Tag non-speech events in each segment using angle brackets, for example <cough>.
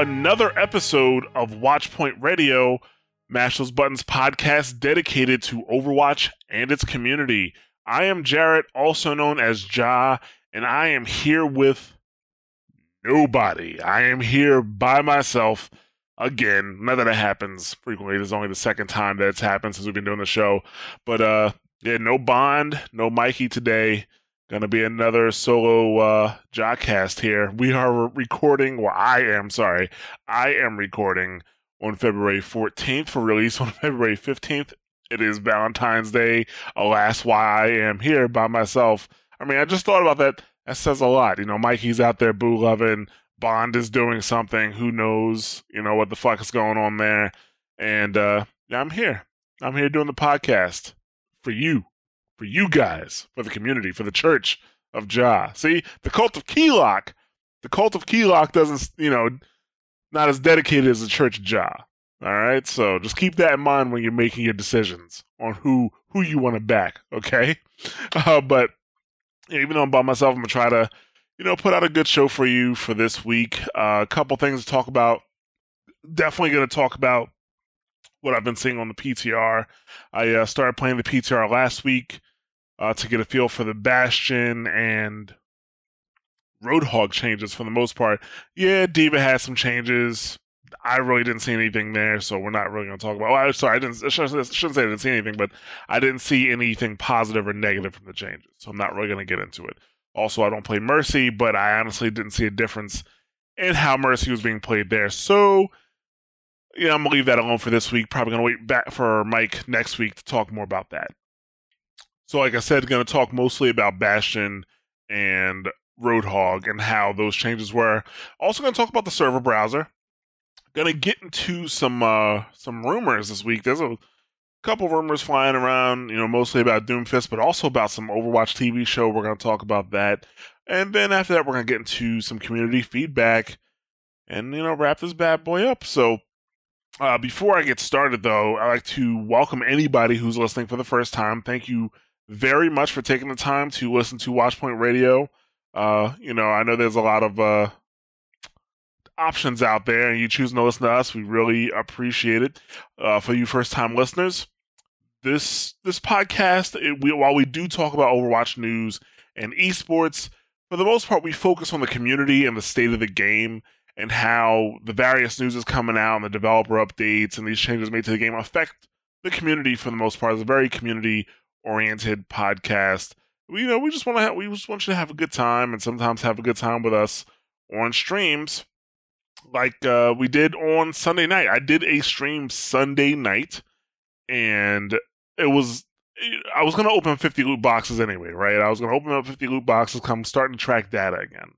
Another episode of Watchpoint Radio, Mash Those Buttons podcast dedicated to Overwatch and its community. I am Jarrett, also known as Ja, and I am here with nobody. I am here by myself again. Not that it happens frequently. This is only the second time that it's happened since we've been doing the show. But uh yeah, no Bond, no Mikey today. Gonna be another solo uh Jawcast here. We are recording, well, I am sorry. I am recording on February 14th for release on <laughs> February 15th. It is Valentine's Day. Alas, why I am here by myself. I mean, I just thought about that. That says a lot. You know, Mikey's out there boo loving. Bond is doing something. Who knows, you know, what the fuck is going on there. And uh I'm here. I'm here doing the podcast for you for you guys, for the community, for the church of Jah. See, the cult of Keylock, the cult of Keylock doesn't, you know, not as dedicated as the church of Jah. All right, so just keep that in mind when you're making your decisions on who who you want to back. Okay, <laughs> uh, but yeah, even though I'm by myself, I'm gonna try to, you know, put out a good show for you for this week. Uh, a couple things to talk about. Definitely gonna talk about what I've been seeing on the PTR. I uh, started playing the PTR last week uh, to get a feel for the Bastion and Roadhog changes for the most part. Yeah, D.Va had some changes. I really didn't see anything there, so we're not really going to talk about. Well, I'm sorry, I didn't. I shouldn't, I shouldn't say I didn't see anything, but I didn't see anything positive or negative from the changes, so I'm not really going to get into it. Also, I don't play Mercy, but I honestly didn't see a difference in how Mercy was being played there. So, yeah, I'm gonna leave that alone for this week. Probably gonna wait back for Mike next week to talk more about that. So, like I said, going to talk mostly about Bastion and Roadhog and how those changes were. Also, going to talk about the server browser. Going to get into some uh, some rumors this week. There's a couple rumors flying around, you know, mostly about Doomfist, but also about some Overwatch TV show. We're going to talk about that, and then after that, we're going to get into some community feedback, and you know, wrap this bad boy up. So. Uh, before I get started, though, I'd like to welcome anybody who's listening for the first time. Thank you very much for taking the time to listen to Watchpoint Radio. Uh, you know, I know there's a lot of uh, options out there, and you choosing to listen to us, we really appreciate it. Uh, for you first time listeners, this this podcast, it, we, while we do talk about Overwatch news and esports, for the most part, we focus on the community and the state of the game and how the various news is coming out and the developer updates and these changes made to the game affect the community for the most part. It's a very community oriented podcast. We, you know, we just want to have, we just want you to have a good time and sometimes have a good time with us on streams like uh, we did on Sunday night. I did a stream Sunday night and it was I was gonna open 50 loot boxes anyway, right? I was gonna open up 50 loot boxes, come starting to track data again.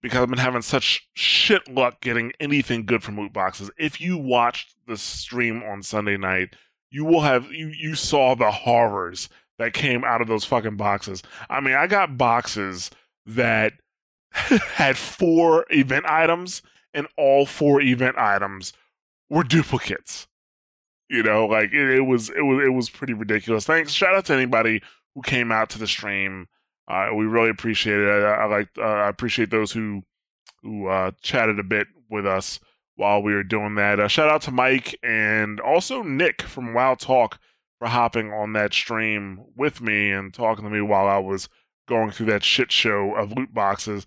Because I've been having such shit luck getting anything good from loot boxes. If you watched the stream on Sunday night, you will have you you saw the horrors that came out of those fucking boxes. I mean, I got boxes that <laughs> had four event items and all four event items were duplicates. You know, like it, it was it was it was pretty ridiculous. Thanks. Shout out to anybody who came out to the stream. Uh, we really appreciate it. I, I like uh, I appreciate those who who uh, chatted a bit with us while we were doing that. Uh, shout out to Mike and also Nick from Wow Talk for hopping on that stream with me and talking to me while I was going through that shit show of loot boxes.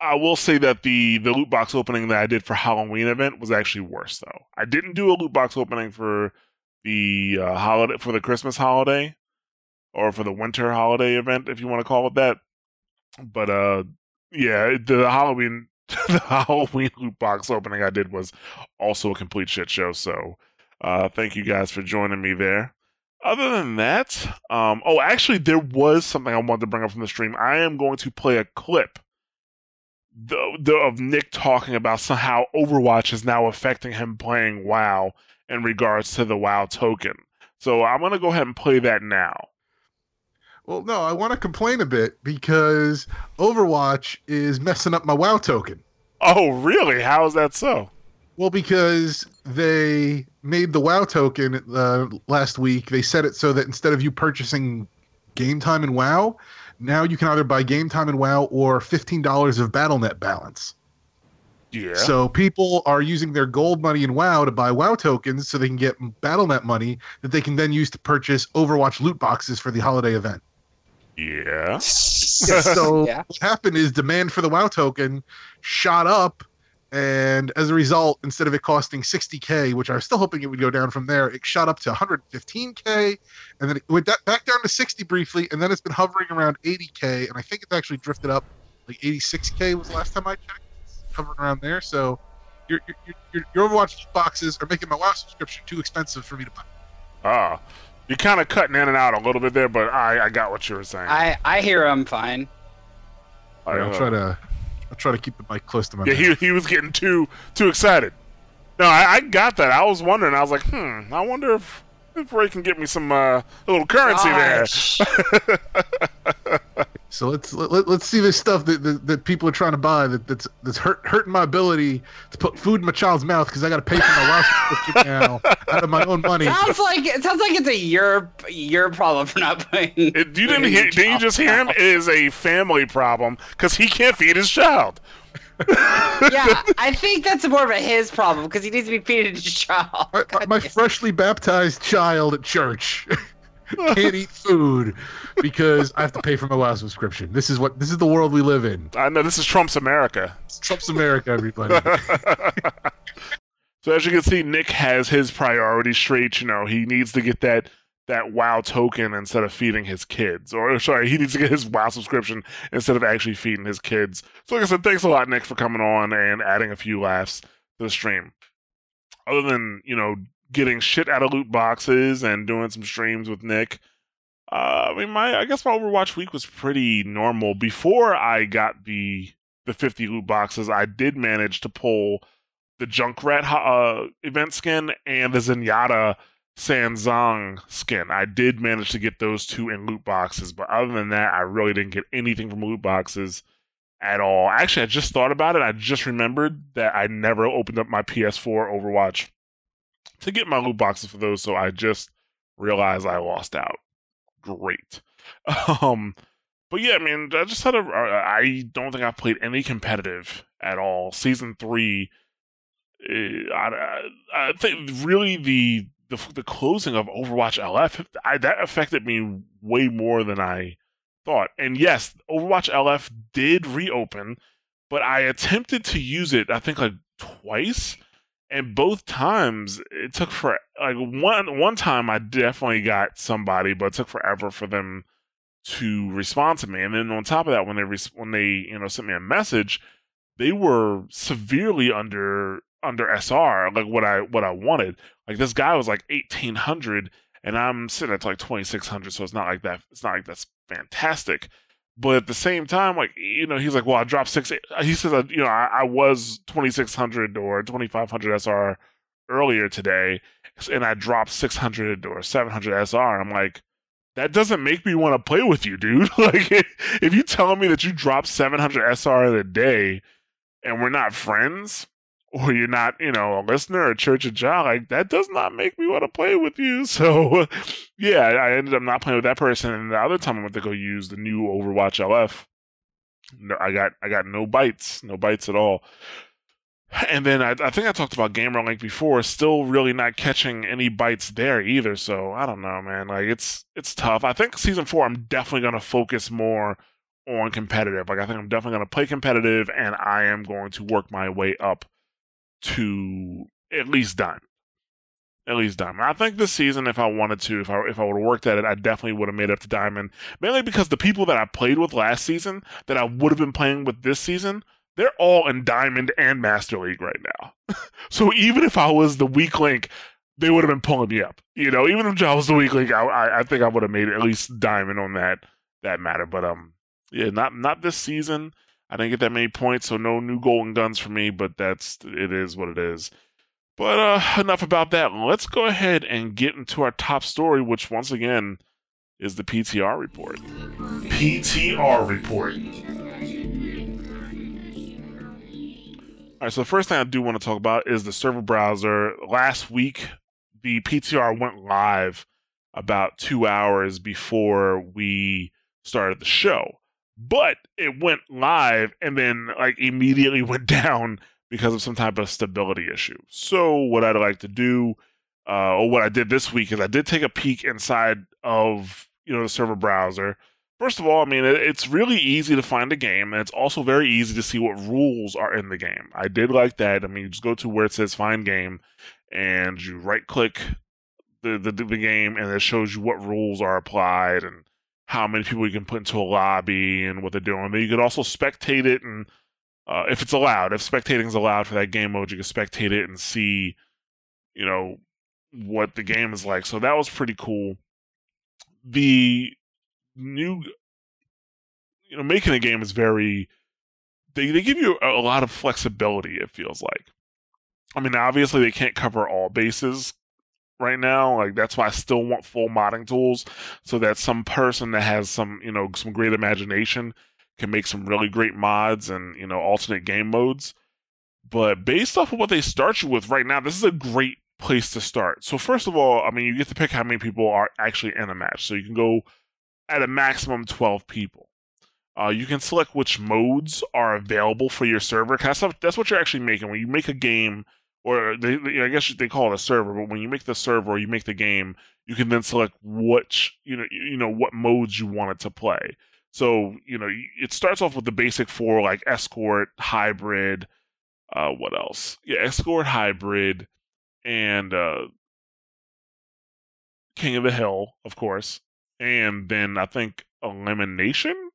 I will say that the the loot box opening that I did for Halloween event was actually worse though. I didn't do a loot box opening for the uh, holiday for the Christmas holiday or for the winter holiday event if you want to call it that. But uh yeah, the Halloween <laughs> the Halloween loot box opening I did was also a complete shit show. So uh, thank you guys for joining me there. Other than that, um, oh, actually, there was something I wanted to bring up from the stream. I am going to play a clip the, the, of Nick talking about how Overwatch is now affecting him playing WoW in regards to the WoW token. So I'm going to go ahead and play that now. Well, no, I want to complain a bit because Overwatch is messing up my WoW token. Oh, really? How is that so? Well, because they made the WoW token uh, last week. They set it so that instead of you purchasing game time in WoW, now you can either buy game time in WoW or fifteen dollars of BattleNet balance. Yeah. So people are using their gold money in WoW to buy WoW tokens so they can get BattleNet money that they can then use to purchase Overwatch loot boxes for the holiday event. Yeah. <laughs> so yeah. what happened is demand for the WoW token shot up, and as a result, instead of it costing 60k, which I was still hoping it would go down from there, it shot up to 115k, and then it went back down to 60 briefly, and then it's been hovering around 80k, and I think it's actually drifted up like 86k was the last time I checked, it's hovering around there. So your your, your, your Overwatch boxes are making my WoW subscription too expensive for me to buy. Ah. You're kind of cutting in and out a little bit there, but I, I got what you were saying. I, I hear him fine. I, will try to I'll try to keep the mic close to my. Yeah, he, he was getting too too excited. No, I, I got that. I was wondering. I was like, hmm. I wonder if if Ray can get me some uh, a little currency Gosh. there. <laughs> So let's let, let's see this stuff that, that, that people are trying to buy that, that's that's hurt, hurting my ability to put food in my child's mouth because I got to pay for my last now <laughs> out of my own money. Sounds like it sounds like it's a your your problem for <laughs> not paying. It, you didn't hear? Didn't you just hear him? It is a family problem because he can't feed his child. <laughs> yeah, I think that's more of a his problem because he needs to be feeding his child. My, my freshly baptized child at church <laughs> can't eat food because I have to pay for my WoW subscription. This is what this is the world we live in. I know this is Trump's America. It's Trump's America, everybody. <laughs> so as you can see, Nick has his priorities straight. You know, he needs to get that that WoW token instead of feeding his kids. Or sorry, he needs to get his WoW subscription instead of actually feeding his kids. So like I said, thanks a lot, Nick, for coming on and adding a few laughs to the stream. Other than, you know, getting shit out of loot boxes and doing some streams with Nick. Uh, I mean, my I guess my Overwatch week was pretty normal. Before I got the the 50 loot boxes, I did manage to pull the Junkrat uh, event skin and the Zenyatta Sanzang skin. I did manage to get those two in loot boxes, but other than that, I really didn't get anything from loot boxes at all. Actually, I just thought about it. I just remembered that I never opened up my PS4 Overwatch to get my loot boxes for those, so I just realized I lost out. Great. <laughs> Um, but yeah, I mean, I just had a. I don't think I've played any competitive at all. Season three, eh, I, I think really the the the closing of Overwatch LF I, that affected me way more than I thought. And yes, Overwatch LF did reopen, but I attempted to use it. I think like twice and both times it took for like one one time I definitely got somebody, but it took forever for them to respond to me. And then on top of that, when they when they you know sent me a message, they were severely under under SR, like what I what I wanted. Like this guy was like eighteen hundred, and I'm sitting at like twenty six hundred, so it's not like that. It's not like that's fantastic. But at the same time, like you know, he's like, "Well, I dropped six. He says, uh, "You know, I, I was twenty six hundred or twenty five hundred SR earlier today, and I dropped six hundred or seven hundred SR." I'm like, that doesn't make me want to play with you, dude. <laughs> like, if you tell me that you dropped seven hundred SR in a day, and we're not friends, or you're not, you know, a listener or Church of Jah, like that does not make me want to play with you. <laughs> So, yeah, I ended up not playing with that person. And the other time I went to go use the new Overwatch LF, no, I got I got no bites, no bites at all. And then I, I think I talked about Gamerlink before, still really not catching any bites there either. So I don't know, man. Like it's it's tough. I think season four, I'm definitely to focus more on competitive. Like I think I'm definitely to play competitive, and I am going to work my way up to at least done. At least diamond. I think this season, if I wanted to, if I if I would have worked at it, I definitely would have made up to diamond. Mainly because the people that I played with last season, that I would have been playing with this season, they're all in Diamond and Master League right now. <laughs> so even if I was the weak link, they would have been pulling me up. You know, even if I was the weak link, I, I, I think I would have made at least Diamond on that that matter. But um, yeah, not not this season. I didn't get that many points, so no new golden guns for me. But that's it is what it is. But uh, enough about that. Let's go ahead and get into our top story, which once again is the PTR report. PTR report. All right, so the first thing I do want to talk about is the server browser. Last week, the PTR went live about two hours before we started the show, but it went live and then like immediately <laughs> went down because of some type of stability issue. So, what I'd like to do, uh, or what I did this week, is I did take a peek inside of you know the server browser First of all, I mean, it's really easy to find a game, and it's also very easy to see what rules are in the game. I did like that. I mean, you just go to where it says find game, and you right click the, the, the game, and it shows you what rules are applied and how many people you can put into a lobby and what they're doing. But you could also spectate it, and uh, if it's allowed, if spectating is allowed for that game mode, you can spectate it and see, you know, what the game is like. So that was pretty cool. The new you know making a game is very they, they give you a, a lot of flexibility it feels like i mean obviously they can't cover all bases right now like that's why i still want full modding tools so that some person that has some you know some great imagination can make some really great mods and you know alternate game modes but based off of what they start you with right now this is a great place to start so first of all i mean you get to pick how many people are actually in a match so you can go at a maximum 12 people. Uh, you can select which modes are available for your server. That's, that's what you're actually making. When you make a game, or they, I guess they call it a server, but when you make the server or you make the game, you can then select which you know you know what modes you want it to play. So you know it starts off with the basic four like escort, hybrid, uh, what else? Yeah, escort, hybrid, and uh, King of the Hill, of course and then I think elimination.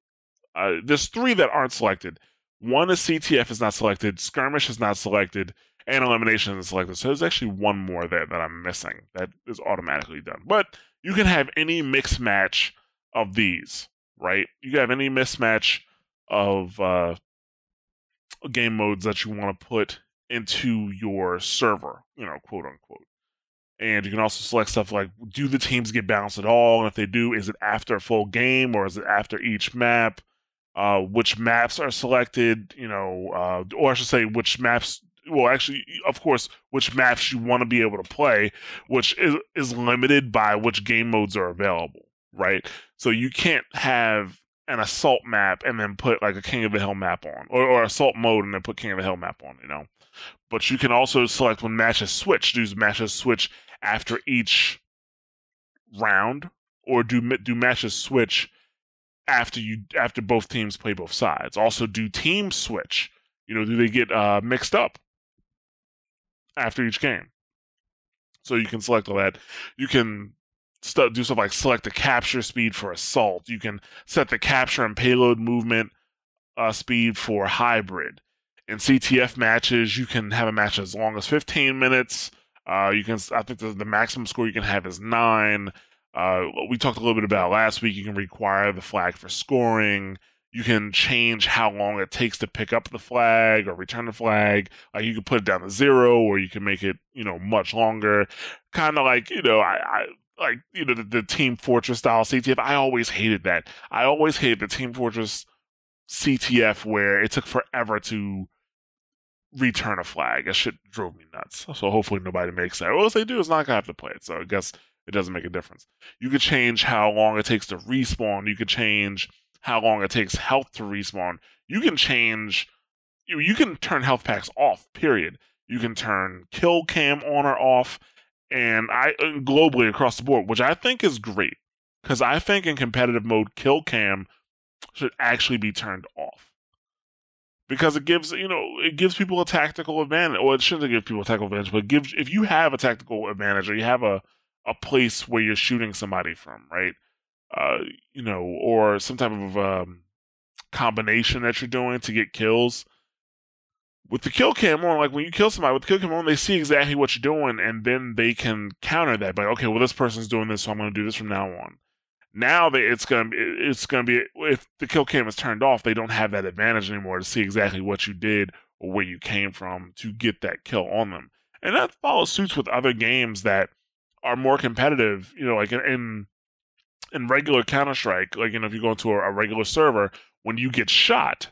Uh, there's three that aren't selected. One is CTF is not selected, skirmish is not selected, and elimination is selected. So there's actually one more there that I'm missing that is automatically done. But you can have any mix match of these, right? You can have any mismatch of uh, game modes that you want to put into your server, you know, quote unquote. And you can also select stuff like do the teams get balanced at all? And if they do, is it after a full game or is it after each map? Uh, which maps are selected, you know, uh, or I should say, which maps well actually of course which maps you want to be able to play which is, is limited by which game modes are available right so you can't have an assault map and then put like a king of the hill map on or, or assault mode and then put king of the hill map on you know but you can also select when matches switch do matches switch after each round, or do do matches switch after you after both teams play both sides? Also, do teams switch? You know, do they get uh, mixed up after each game? So you can select all that. You can st- do stuff like select the capture speed for assault. You can set the capture and payload movement uh, speed for hybrid. In CTF matches, you can have a match as long as 15 minutes uh, you can, I think the, the maximum score you can have is nine. Uh, we talked a little bit about last week. You can require the flag for scoring. You can change how long it takes to pick up the flag or return the flag. Like you can put it down to zero, or you can make it, you know, much longer. Kind of like, you know, I, I like you know the, the, Team Fortress style CTF. I always hated that. I always hated the Team Fortress CTF where it took forever to return a flag. That shit drove me nuts. So hopefully nobody makes that. Well, if they do, it's not gonna have to play it. So I guess it doesn't make a difference. You could change how long it takes to respawn. You could change how long it takes health to respawn. You can change. You, you can turn health packs off. Period. You can turn kill cam on or off, and I globally across the board, which I think is great because I think in competitive mode, kill cam should actually be turned off because it gives you know it gives people a tactical advantage. Or it shouldn't give people a tactical advantage, but gives if you have a tactical advantage or you have a a place where you're shooting somebody from, right? Uh, you know, or some type of um, combination that you're doing to get kills. With the kill cam on, like when you kill somebody with the kill cam on, they see exactly what you're doing, and then they can counter that by, okay, well this person's doing this, so I'm going to do this from now on. Now that it's gonna it's gonna be if the kill cam is turned off, they don't have that advantage anymore to see exactly what you did or where you came from to get that kill on them. And that follows suits with other games that are more competitive. You know, like in in regular Counter Strike, like you know, if you go into a, a regular server, when you get shot,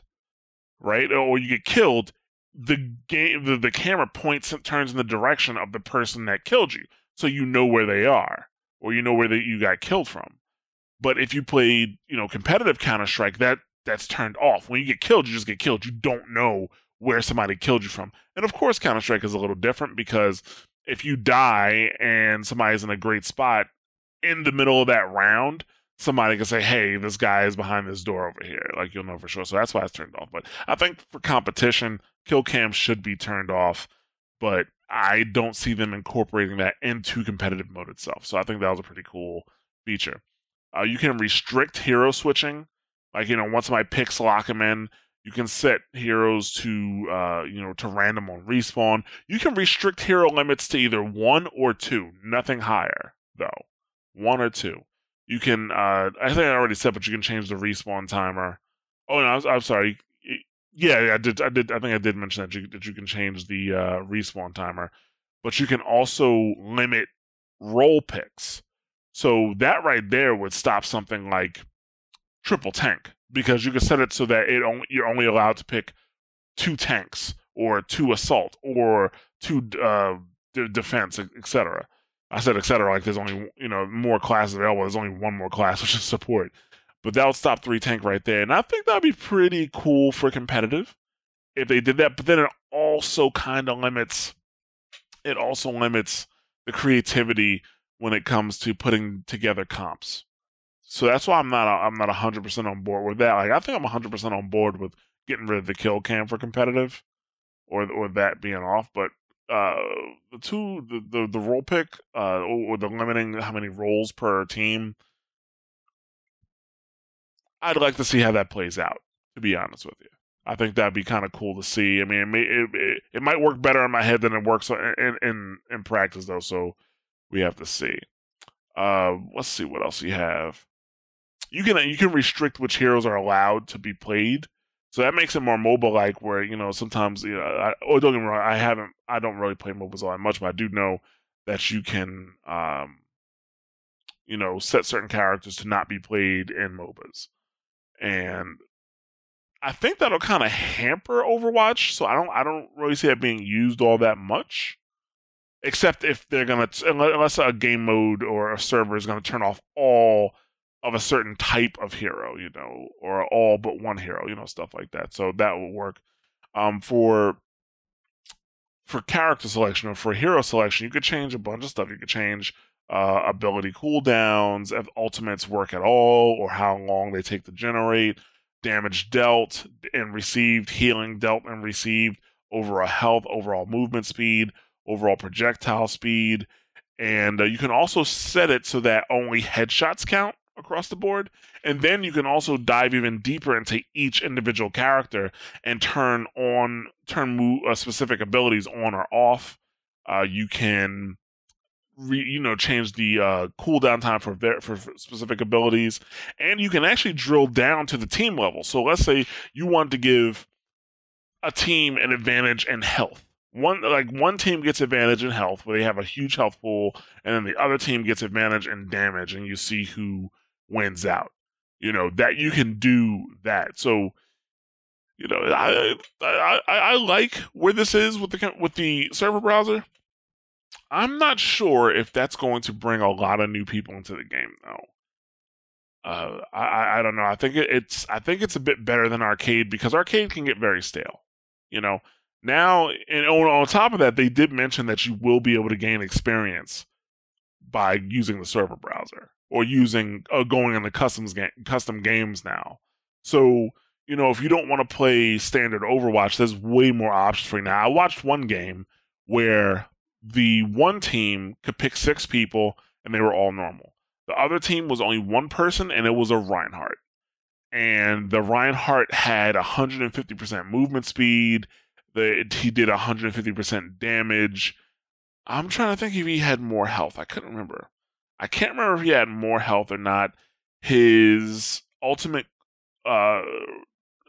right, or you get killed, the game the, the camera points and turns in the direction of the person that killed you, so you know where they are or you know where that you got killed from. But if you played, you know, competitive Counter Strike, that that's turned off. When you get killed, you just get killed. You don't know where somebody killed you from. And of course, Counter Strike is a little different because if you die and somebody's in a great spot in the middle of that round, somebody can say, "Hey, this guy is behind this door over here." Like you'll know for sure. So that's why it's turned off. But I think for competition, kill cam should be turned off. But I don't see them incorporating that into competitive mode itself. So I think that was a pretty cool feature. Uh, you can restrict hero switching. Like, you know, once my picks lock them in, you can set heroes to, uh, you know, to random on respawn. You can restrict hero limits to either one or two, nothing higher, though. One or two. You can, uh, I think I already said, but you can change the respawn timer. Oh, no, I was, I'm sorry. Yeah, I did. I did. I think I did mention that you that you can change the uh, respawn timer, but you can also limit role picks. So that right there would stop something like triple tank because you can set it so that it only you're only allowed to pick two tanks or two assault or two uh, defense, etc. I said et cetera. Like there's only you know more classes available. There's only one more class <laughs> which is support, but that would stop three tank right there, and I think that'd be pretty cool for competitive if they did that. But then it also kind of limits. It also limits the creativity when it comes to putting together comps. So that's why I'm not I'm not 100% on board with that. Like I think I'm 100% on board with getting rid of the kill cam for competitive or or that being off, but uh the two the the, the role pick uh or the limiting how many roles per team I'd like to see how that plays out to be honest with you. I think that'd be kind of cool to see. I mean, it, may, it, it, it might work better in my head than it works in in in practice though. So we have to see. Uh, let's see what else you have. You can you can restrict which heroes are allowed to be played, so that makes it more MOBA like. Where you know sometimes you know, I, oh don't get me wrong, I haven't I don't really play MOBAs all that much, but I do know that you can um, you know set certain characters to not be played in MOBAs, and I think that'll kind of hamper Overwatch. So I don't I don't really see it being used all that much except if they're gonna unless a game mode or a server is gonna turn off all of a certain type of hero, you know, or all but one hero, you know, stuff like that. So that will work. Um, for for character selection or for hero selection, you could change a bunch of stuff. You could change uh, ability cooldowns, if ultimates work at all, or how long they take to generate, damage dealt and received, healing dealt and received, overall health, overall movement speed, overall projectile speed, and uh, you can also set it so that only headshots count across the board. And then you can also dive even deeper into each individual character and turn on turn move, uh, specific abilities on or off. Uh, you can re, you know change the uh, cooldown time for, for for specific abilities, and you can actually drill down to the team level. So let's say you want to give a team an advantage in health one like one team gets advantage in health where they have a huge health pool and then the other team gets advantage in damage and you see who wins out you know that you can do that so you know i i i, like where this is with the with the server browser i'm not sure if that's going to bring a lot of new people into the game though uh, I, I don't know. I think it's I think it's a bit better than arcade because arcade can get very stale. You know, now, and on, on top of that, they did mention that you will be able to gain experience by using the server browser or using uh, going into customs ga- custom games now. So you know, if you don't want to play standard Overwatch, there's way more options for you now. I watched one game where the one team could pick six people and they were all normal. The other team was only one person and it was a Reinhardt. And the Reinhardt had 150% movement speed The, he did 150% damage. I'm trying to think if he had more health. I couldn't remember. I can't remember if he had more health or not. His ultimate uh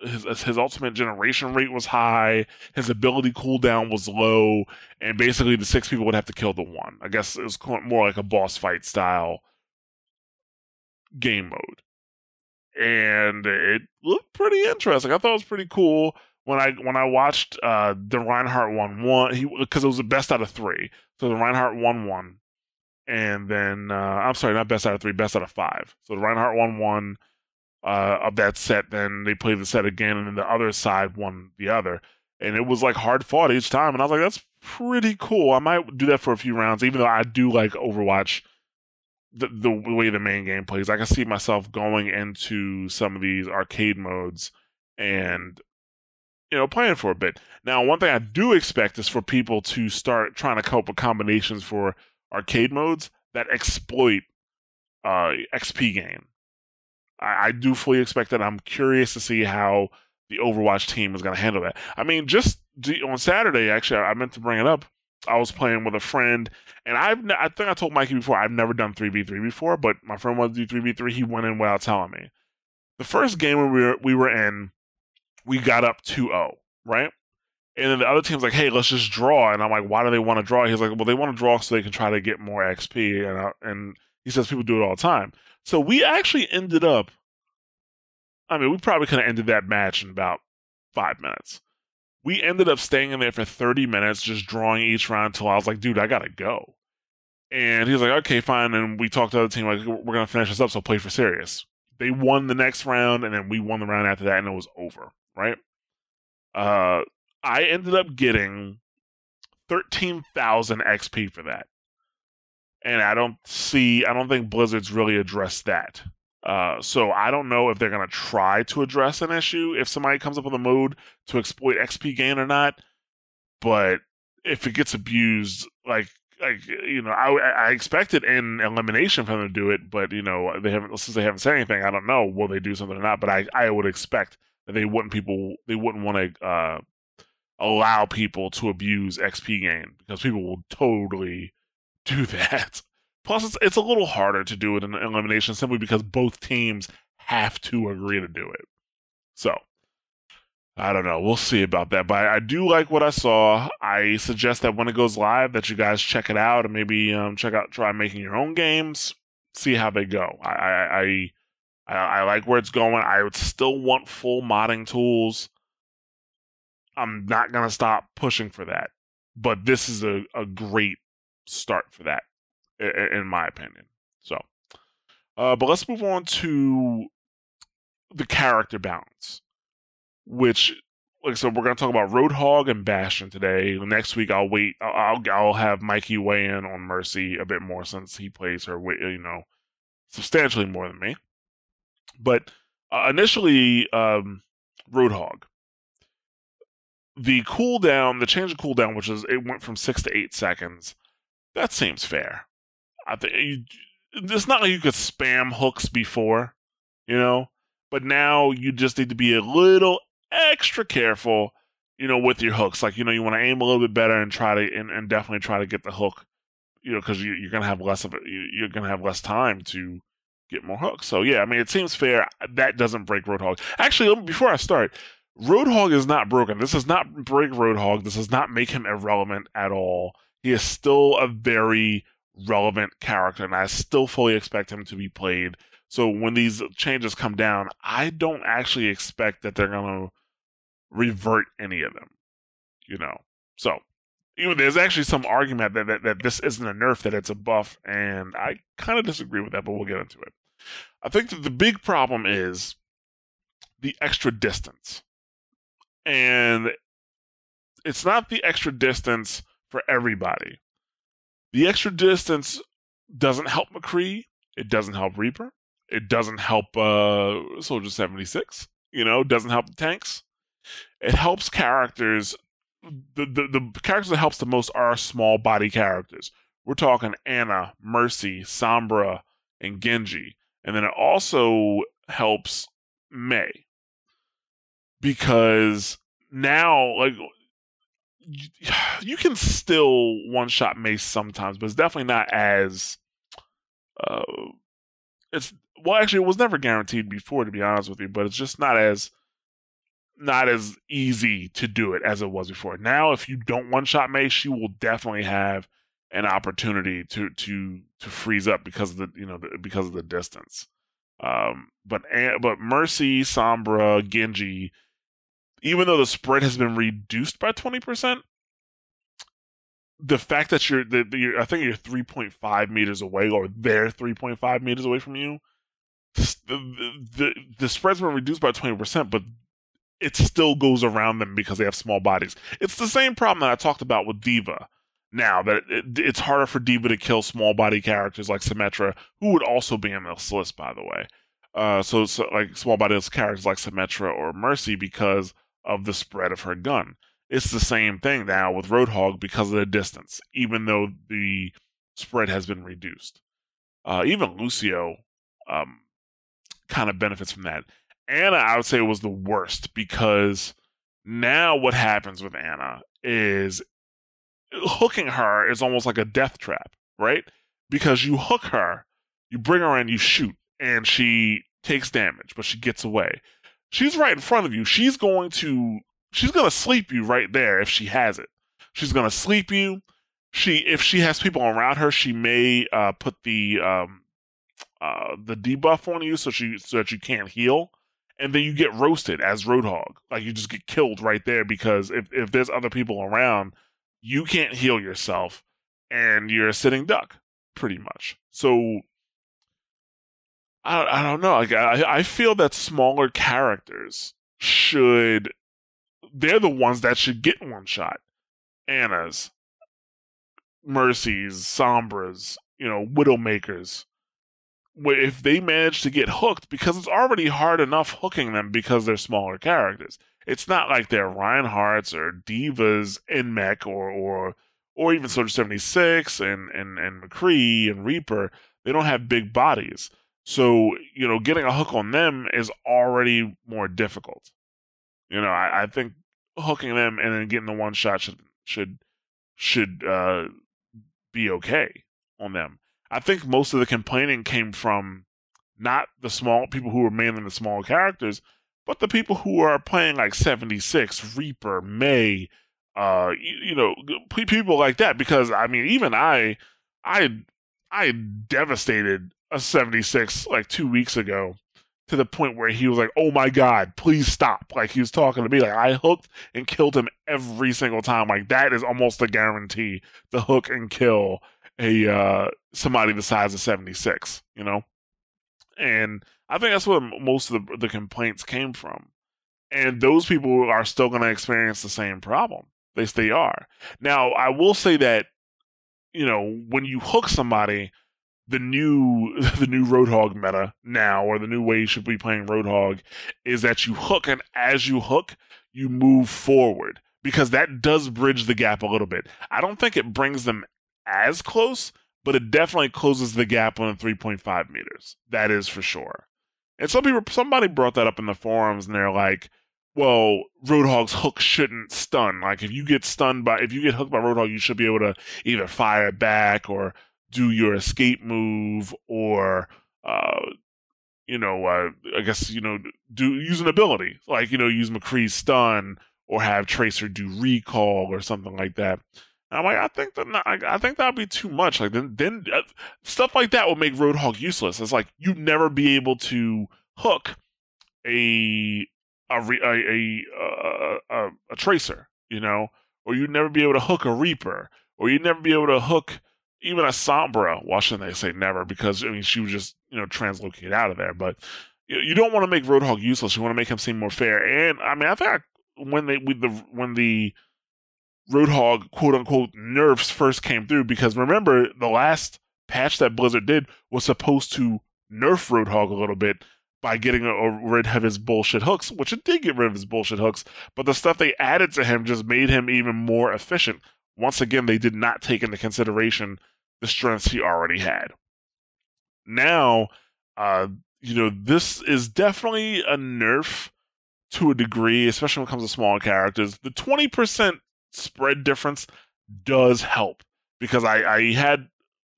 his his ultimate generation rate was high, his ability cooldown was low, and basically the six people would have to kill the one. I guess it was more like a boss fight style game mode. And it looked pretty interesting. I thought it was pretty cool when I when I watched uh the Reinhardt one one he because it was the best out of three. So the Reinhardt one one, and then uh, I'm sorry, not best out of three, best out of five. So Reinhardt won one uh, of that set. Then they played the set again, and then the other side won the other, and it was like hard fought each time. And I was like, that's pretty cool. I might do that for a few rounds, even though I do like Overwatch. The, the way the main game plays, I can see myself going into some of these arcade modes and you know, playing for a bit. Now, one thing I do expect is for people to start trying to come up with combinations for arcade modes that exploit uh, XP gain. I, I do fully expect that. I'm curious to see how the Overwatch team is going to handle that. I mean, just on Saturday, actually, I meant to bring it up. I was playing with a friend, and I've I think I told Mikey before I've never done three v three before, but my friend wanted to do three v three. He went in without telling me. The first game we were we were in, we got up 2-0, right? And then the other team's like, "Hey, let's just draw." And I'm like, "Why do they want to draw?" He's like, "Well, they want to draw so they can try to get more XP." And I, and he says people do it all the time. So we actually ended up. I mean, we probably could have ended that match in about five minutes. We ended up staying in there for 30 minutes, just drawing each round until I was like, "Dude, I gotta go." And he was like, "Okay, fine." And we talked to the other team like, "We're gonna finish this up, so play for serious." They won the next round, and then we won the round after that, and it was over right? Uh, I ended up getting 13,000 XP for that. And I don't see, I don't think Blizzard's really addressed that. Uh, so I don't know if they're going to try to address an issue if somebody comes up with a mode to exploit XP gain or not. But if it gets abused, like like you know, I I expected in elimination for them to do it, but you know they haven't since they haven't said anything. I don't know will they do something or not, but I I would expect that they wouldn't people they wouldn't want to uh, allow people to abuse XP gain because people will totally <laughs> do that. Plus, it's it's a little harder to do it in elimination simply because both teams have to agree to do it. So I don't know. We'll see about that. But I, I, do like what I saw. I suggest that when it goes live, that you guys check it out and maybe um, check out, try making your own games, see how they go. I, I, I I, I like where it's going. I would still want full modding tools. I'm not gonna stop pushing for that, but this is a, a great start for that, in, in my opinion. So, uh, but let's move on to the character balance, which, like I said, we're gonna talk about Roadhog and Bastion today. Next week, I'll wait. I'll I'll have Mikey weigh in on Mercy a bit more since he plays her, you know, substantially more than me. But uh, initially, um, Roadhog. The cooldown, the change of cooldown, which is it went from six to eight seconds. That seems fair. I think it's not like you could spam hooks before, you know, but now you just need to be a little extra careful, you know, with your hooks. Like you know, you want to aim a little bit better and try to and, and definitely try to get the hook, you know, because you, are gonna have less of it. You're gonna have less time to get more hooks. So yeah, I mean, it seems fair. That doesn't break Roadhog. Actually, before I start, Roadhog is not broken. This does not break Roadhog. This does not make him irrelevant at all. He is still a very relevant character, and I still fully expect him to be played. So when these changes come down, I don't actually expect that they're gonna revert any of them. You know, so know, there's actually some argument that, that, that this isn't a nerf, that it's a buff, and I kind of disagree with that, but we'll get into it. I think that the big problem is the extra distance. And it's not the extra distance for everybody. The extra distance doesn't help McCree. It doesn't help Reaper. It doesn't help uh, Soldier 76. You know, doesn't help the tanks. It helps characters. The, the, the characters that helps the most are small body characters. We're talking Ana, Mercy, Sombra, and Genji. And then it also helps Mei because now, like, you, <sighs> you can still one shot Meis sometimes, but it's definitely not as uh, it's well actually it was never guaranteed before to be honest with you, but it's just not as not as easy to do it as it was before. Now, if you don't one shot Meis, she will definitely have an opportunity to to to freeze up because of the you know the, because of the distance. Um, but but Mercy, Sombra, Genji, even though the spread has been reduced by twenty percent, the fact that you're, the, you're I think you're three point five meters away, or they're three point five meters away from you. The, the the spread's been reduced by twenty percent, but it still goes around them because they have small bodies. It's the same problem that I talked about with D.Va. Now that it, it's harder for D.Va to kill small body characters like Symmetra, who would also be in this list, by the way. Uh, so, so like small body characters like Symmetra or Mercy because of the spread of her gun. It's the same thing now with Roadhog because of the distance, even though the spread has been reduced. Uh, even Lucio um, kind of benefits from that. Ana, I would say, was the worst because now what happens with Ana is hooking her is almost like a death trap, right? Because you hook her, you bring her in, you shoot, and she takes damage, but she gets away. She's right in front of you. She's going to she's going to sleep you right there if she has it. She's going to sleep you. She if she has people around her, she may uh, put the um, uh, the debuff on you so she so that you can't heal and then you get roasted as Roadhog. Like you just get killed right there because if if there's other people around, you can't heal yourself, and you're a sitting duck, pretty much. So I I don't know. I I feel that smaller characters should they're the ones that should get one shot. Ana's, Mercy's, Sombra's, you know, Widowmakers if they manage to get hooked, because it's already hard enough hooking them because they're smaller characters. It's not like they're Reinhardts or D.Vas in Mech or or or even Soldier 76 and, and, and McCree and Reaper. They don't have big bodies. So, you know, getting a hook on them is already more difficult. You know, I, I think hooking them and then getting the one shot should should should uh, be okay on them. I think most of the complaining came from not the small people who were mainly the small characters, but the people who are playing like 76, Reaper, Mei, uh, you, you know, people like that. Because I mean, even I, I, I devastated a 76 like two weeks ago to the point where he was like, "Oh my god, please stop!" Like he was talking to me, like I hooked and killed him every single time. Like that is almost a guarantee to hook and kill a uh, somebody the size of 76, you know? And I think that's where most of the, the complaints came from. And those people are still going to experience the same problem. They, they are. Now, I will say that, you know, when you hook somebody, the new <laughs> the new Roadhog meta now, or the new way you should be playing Roadhog, is that you hook, and as you hook, you move forward because that does bridge the gap a little bit. I don't think it brings them as close, but it definitely closes the gap on the 3.5 meters. That is for sure. And some people, somebody brought that up in the forums, and they're like, "Well, Roadhog's hook shouldn't stun. Like, if you get stunned by, if you get hooked by Roadhog, you should be able to either fire back or do your escape move, or, uh, you know, uh, I guess you know, do use an ability like you know, use McCree's stun or have Tracer do recall or something like that." I'm like, I think that I think that'd be too much. Like then, then uh, stuff like that would make Roadhog useless. It's like you'd never be able to hook a a a a, a, a tracer, you know, or you'd never be able to hook a Reaper, or you'd never be able to hook even a Sombra. Why shouldn't they say never? Because I mean, she was just you know translocate out of there. But you, you don't want to make Roadhog useless. You want to make him seem more fair. And I mean, I think when they with the when the Roadhog quote unquote nerfs first came through because remember the last patch that Blizzard did was supposed to nerf Roadhog a little bit by getting rid of his bullshit hooks, which it did get rid of his bullshit hooks, but the stuff they added to him just made him even more efficient. Once again, they did not take into consideration the strengths he already had. Now, uh, you know, this is definitely a nerf to a degree, especially when it comes to smaller characters. The 20% spread difference does help because I, I had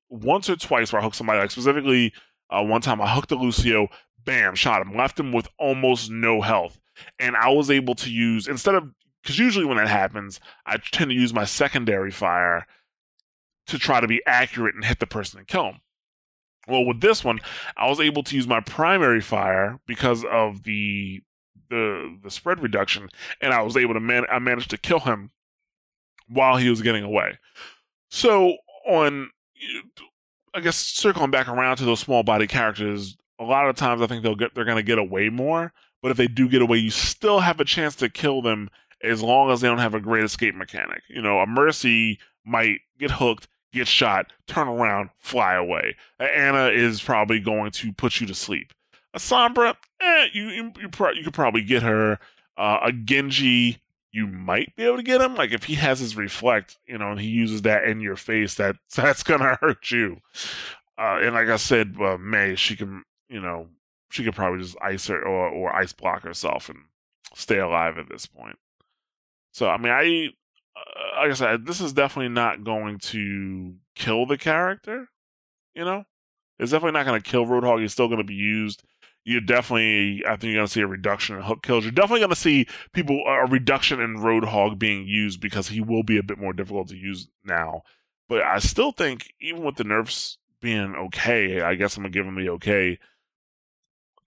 once or twice where I hooked somebody, like specifically uh, one time I hooked a Lucio, bam, shot him, left him with almost no health. And I was able to use, instead of, because usually when that happens, I tend to use my secondary fire to try to be accurate and hit the person and kill him. Well, with this one, I was able to use my primary fire because of the the the spread reduction, and I was able to man I managed to kill him while he was getting away. So on, I guess circling back around to those small body characters, a lot of times I think they'll get they're going to get away more. But if they do get away, you still have a chance to kill them as long as they don't have a great escape mechanic. You know, a Mercy might get hooked, get shot, turn around, fly away. Ana is probably going to put you to sleep. A Sombra, eh, you you, you, pro- you could probably get her. Uh, a Genji, you might be able to get him. Like if he has his reflect, you know, and he uses that in your face, that <laughs> that's gonna hurt you. Uh, and like I said, uh, Mei, she can, you know, she could probably just ice her or, or ice block herself and stay alive at this point. So I mean, I uh, like I said, this is definitely not going to kill the character. You know, it's definitely not going to kill Roadhog. He's still going to be used you're definitely, I think you're going to see a reduction in hook kills. You're definitely going to see people, a reduction in Roadhog being used because he will be a bit more difficult to use now. But I still think, even with the nerfs being okay, I guess I'm to give him the okay.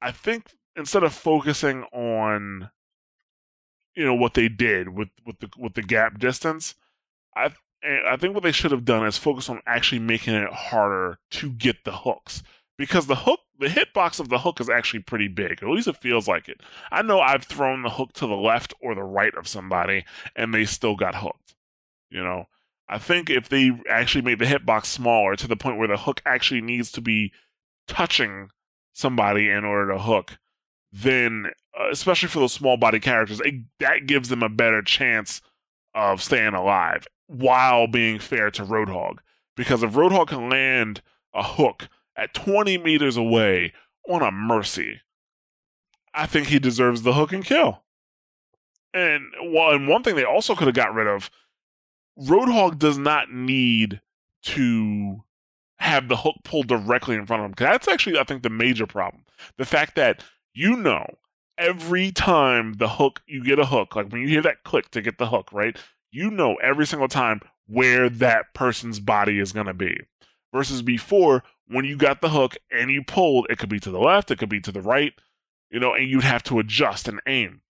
I think instead of focusing on, you know, what they did with, with the with the gap distance, I I think what they should have done is focus on actually making it harder to get the hooks because the hook, the hitbox of the hook is actually pretty big. At least it feels like it. I know I've thrown the hook to the left or the right of somebody and they still got hooked. You know, I think if they actually made the hitbox smaller to the point where the hook actually needs to be touching somebody in order to hook, then uh, especially for those small body characters, it, that gives them a better chance of staying alive while being fair to Roadhog. Because if Roadhog can land a hook at 20 meters away on a mercy. I think he deserves the hook and kill. And well, and one thing they also could have got rid of, Roadhog does not need to have the hook pulled directly in front of him. That's actually, I think, the major problem. The fact that you know every time the hook you get a hook, like when you hear that click to get the hook, right? You know every single time where that person's body is gonna be. Versus before, when you got the hook and you pulled, it could be to the left, it could be to the right, you know, and you'd have to adjust and aim.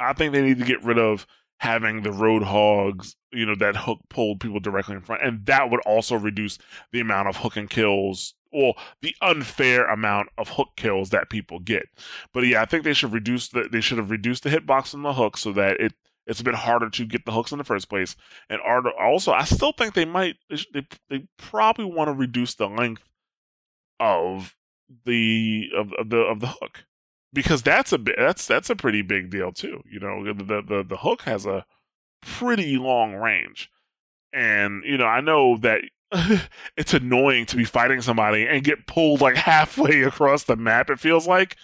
I think they need to get rid of having the road hogs, you know, that hook pulled people directly in front. And that would also reduce the amount of hook and kills or the unfair amount of hook kills that people get. But yeah, I think they should reduce the they should have reduced the hitbox on the hook so that it it's a bit harder to get the hooks in the first place. And also, I still think they might they, they probably want to reduce the length of the of, of the of the hook because that's a bit that's that's a pretty big deal too. You know, the the the hook has a pretty long range, and you know I know that <laughs> it's annoying to be fighting somebody and get pulled like halfway across the map. It feels like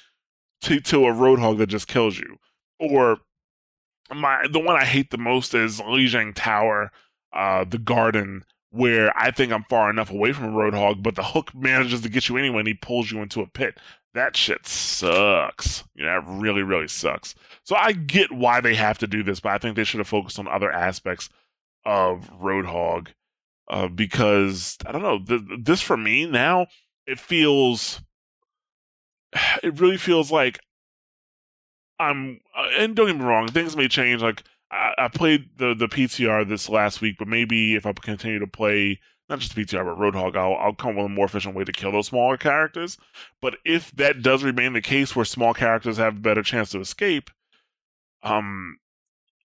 to to a roadhog that just kills you, or my the one I hate the most is Lijiang Tower, uh, the garden where I think I'm far enough away from a roadhog, but the hook manages to get you anyway and he pulls you into a pit. That shit sucks. Yeah, that really, really sucks. So I get why they have to do this, but I think they should have focused on other aspects of Roadhog. Uh, because I don't know, th- this for me now, it feels, <sighs> it really feels like I'm, uh, and don't get me wrong, things may change. Like I, I, played the the PTR this last week, but maybe if I continue to play not just PTR but Roadhog, I'll I'll come with a more efficient way to kill those smaller characters. But if that does remain the case, where small characters have a better chance to escape, um,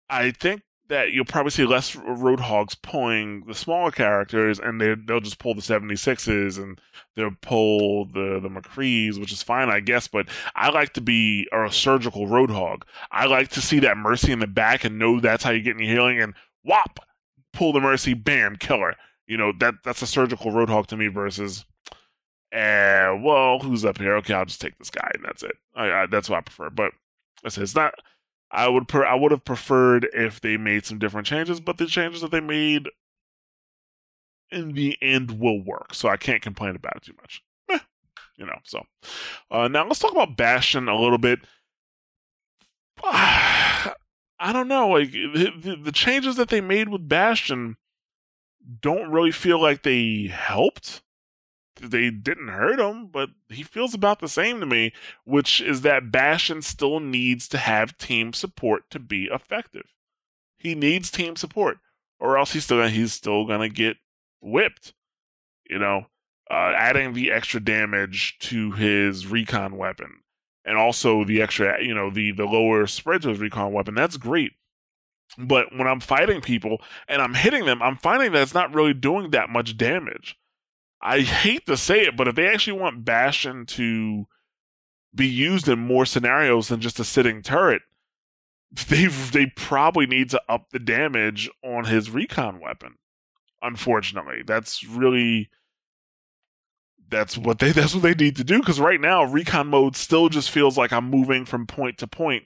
I think that you'll probably see less Roadhogs pulling the smaller characters, and they they'll just pull the 76s and they'll pull the the McCrees, which is fine, I guess. But I like to be a surgical Roadhog. I like to see that Mercy in the back and know that's how you get your healing, and whop, pull the Mercy, bam, killer. You know that that's a surgical Roadhog to me versus. Uh, well, who's up here? Okay, I'll just take this guy, and that's it. I, I, that's what I prefer. But I said it's not I would per- I would have preferred if they made some different changes, but the changes that they made in the end will work. So I can't complain about it too much. Eh, you know, so uh, now let's talk about Bastion a little bit. <sighs> I don't know, like the, the changes that they made with Bastion don't really feel like they helped they didn't hurt him, but he feels about the same to me, which is that Bastion still needs to have team support to be effective. He needs team support, or else he's still gonna, he's still gonna get whipped. You know, uh, adding the extra damage to his recon weapon, and also the extra, you know, the the lower spread to his recon weapon. That's great. But when I'm fighting people and I'm hitting them, I'm finding that it's not really doing that much damage. I <laughs> hate to say it, but if they actually want Bastion to be used in more scenarios than just a sitting turret, <laughs> they they probably need to up the damage on his recon weapon. Unfortunately, that's really that's what they <laughs> that's what they need to do because right now recon mode still just feels like I'm moving from point to point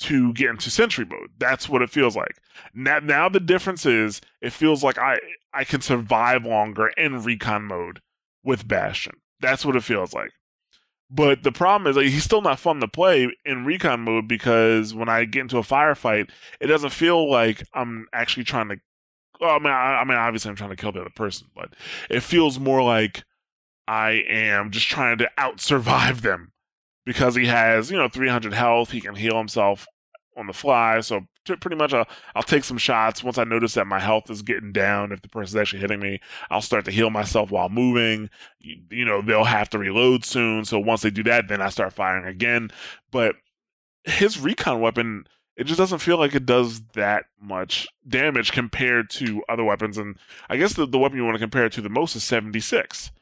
to get into sentry mode. That's what it feels like. Now, now the difference is it feels like I I can survive longer in recon mode with Bastion. That's what it feels like. But the problem is like, he's still not fun to play in recon mode because when I get into a firefight, it doesn't feel like I'm actually trying to. Well, I mean, I, I mean, obviously I'm trying to kill the other person, but it feels more like I am just trying to out survive <laughs> them because he has, you know, 300 health. He can heal himself on the fly. So pretty much, I'll, I'll take some shots. Once I notice that my health is getting down, if the person's actually hitting me, I'll start to heal myself while moving. You, you know, they'll have to reload soon. So once they do that, then I start firing again. But his recon weapon, it just doesn't feel like it does that much damage compared to other weapons. And I guess the, the weapon you want to compare it to the most is 76.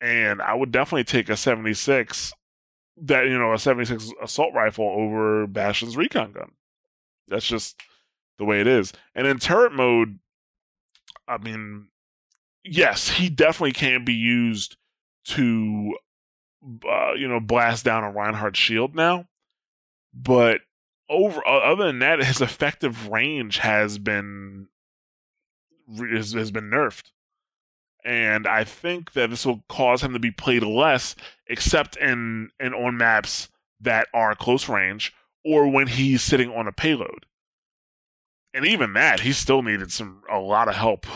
And I would definitely take a 76 that you know a 76 assault rifle over Bastion's recon gun. That's just the way it is. And in turret mode, I mean, yes, he definitely can be used to uh, you know blast down a Reinhardt shield now, but over other than that, his effective range has been has, has been nerfed and I think that this will cause him to be played less, except in in on maps that are close range or when he's sitting on a payload. And even that, he still needed some a lot of help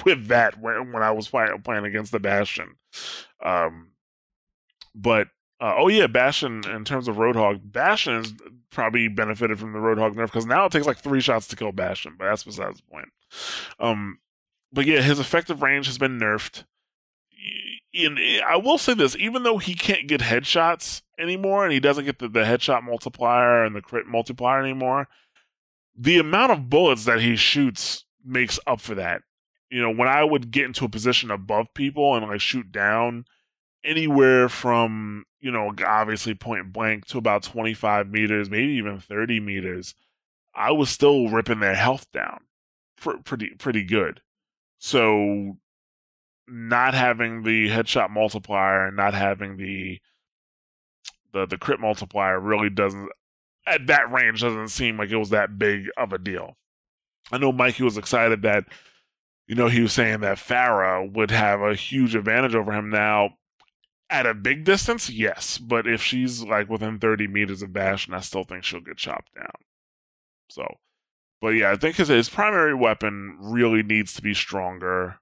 <laughs> with that when, when I was playing, playing against the Bastion. Um, but uh, oh yeah, Bastion in terms of Roadhog, Bastion has probably benefited from the Roadhog nerf because now it takes like three shots to kill Bastion, but that's besides the point. Um, but yeah, his effective range has been nerfed. And eh, I will say this: even though he can't get headshots anymore, and he doesn't get the, the headshot multiplier and the crit multiplier anymore, the amount of bullets that he shoots makes up for that. You know, when I would get into a position above people and like shoot down anywhere from you know obviously point blank to about 25 meters maybe even 30 meters i was still ripping their health down pretty pretty good so not having the headshot multiplier and not having the the the crit multiplier really doesn't at that range doesn't seem like it was that big of a deal. I know Mikey was excited that you know he was saying that Pharah would have a huge advantage over him now at a big distance, yes, but if she's like within 30 meters of Bastion, I still think she'll get chopped down. So but yeah, I think his, his primary weapon really needs to be stronger.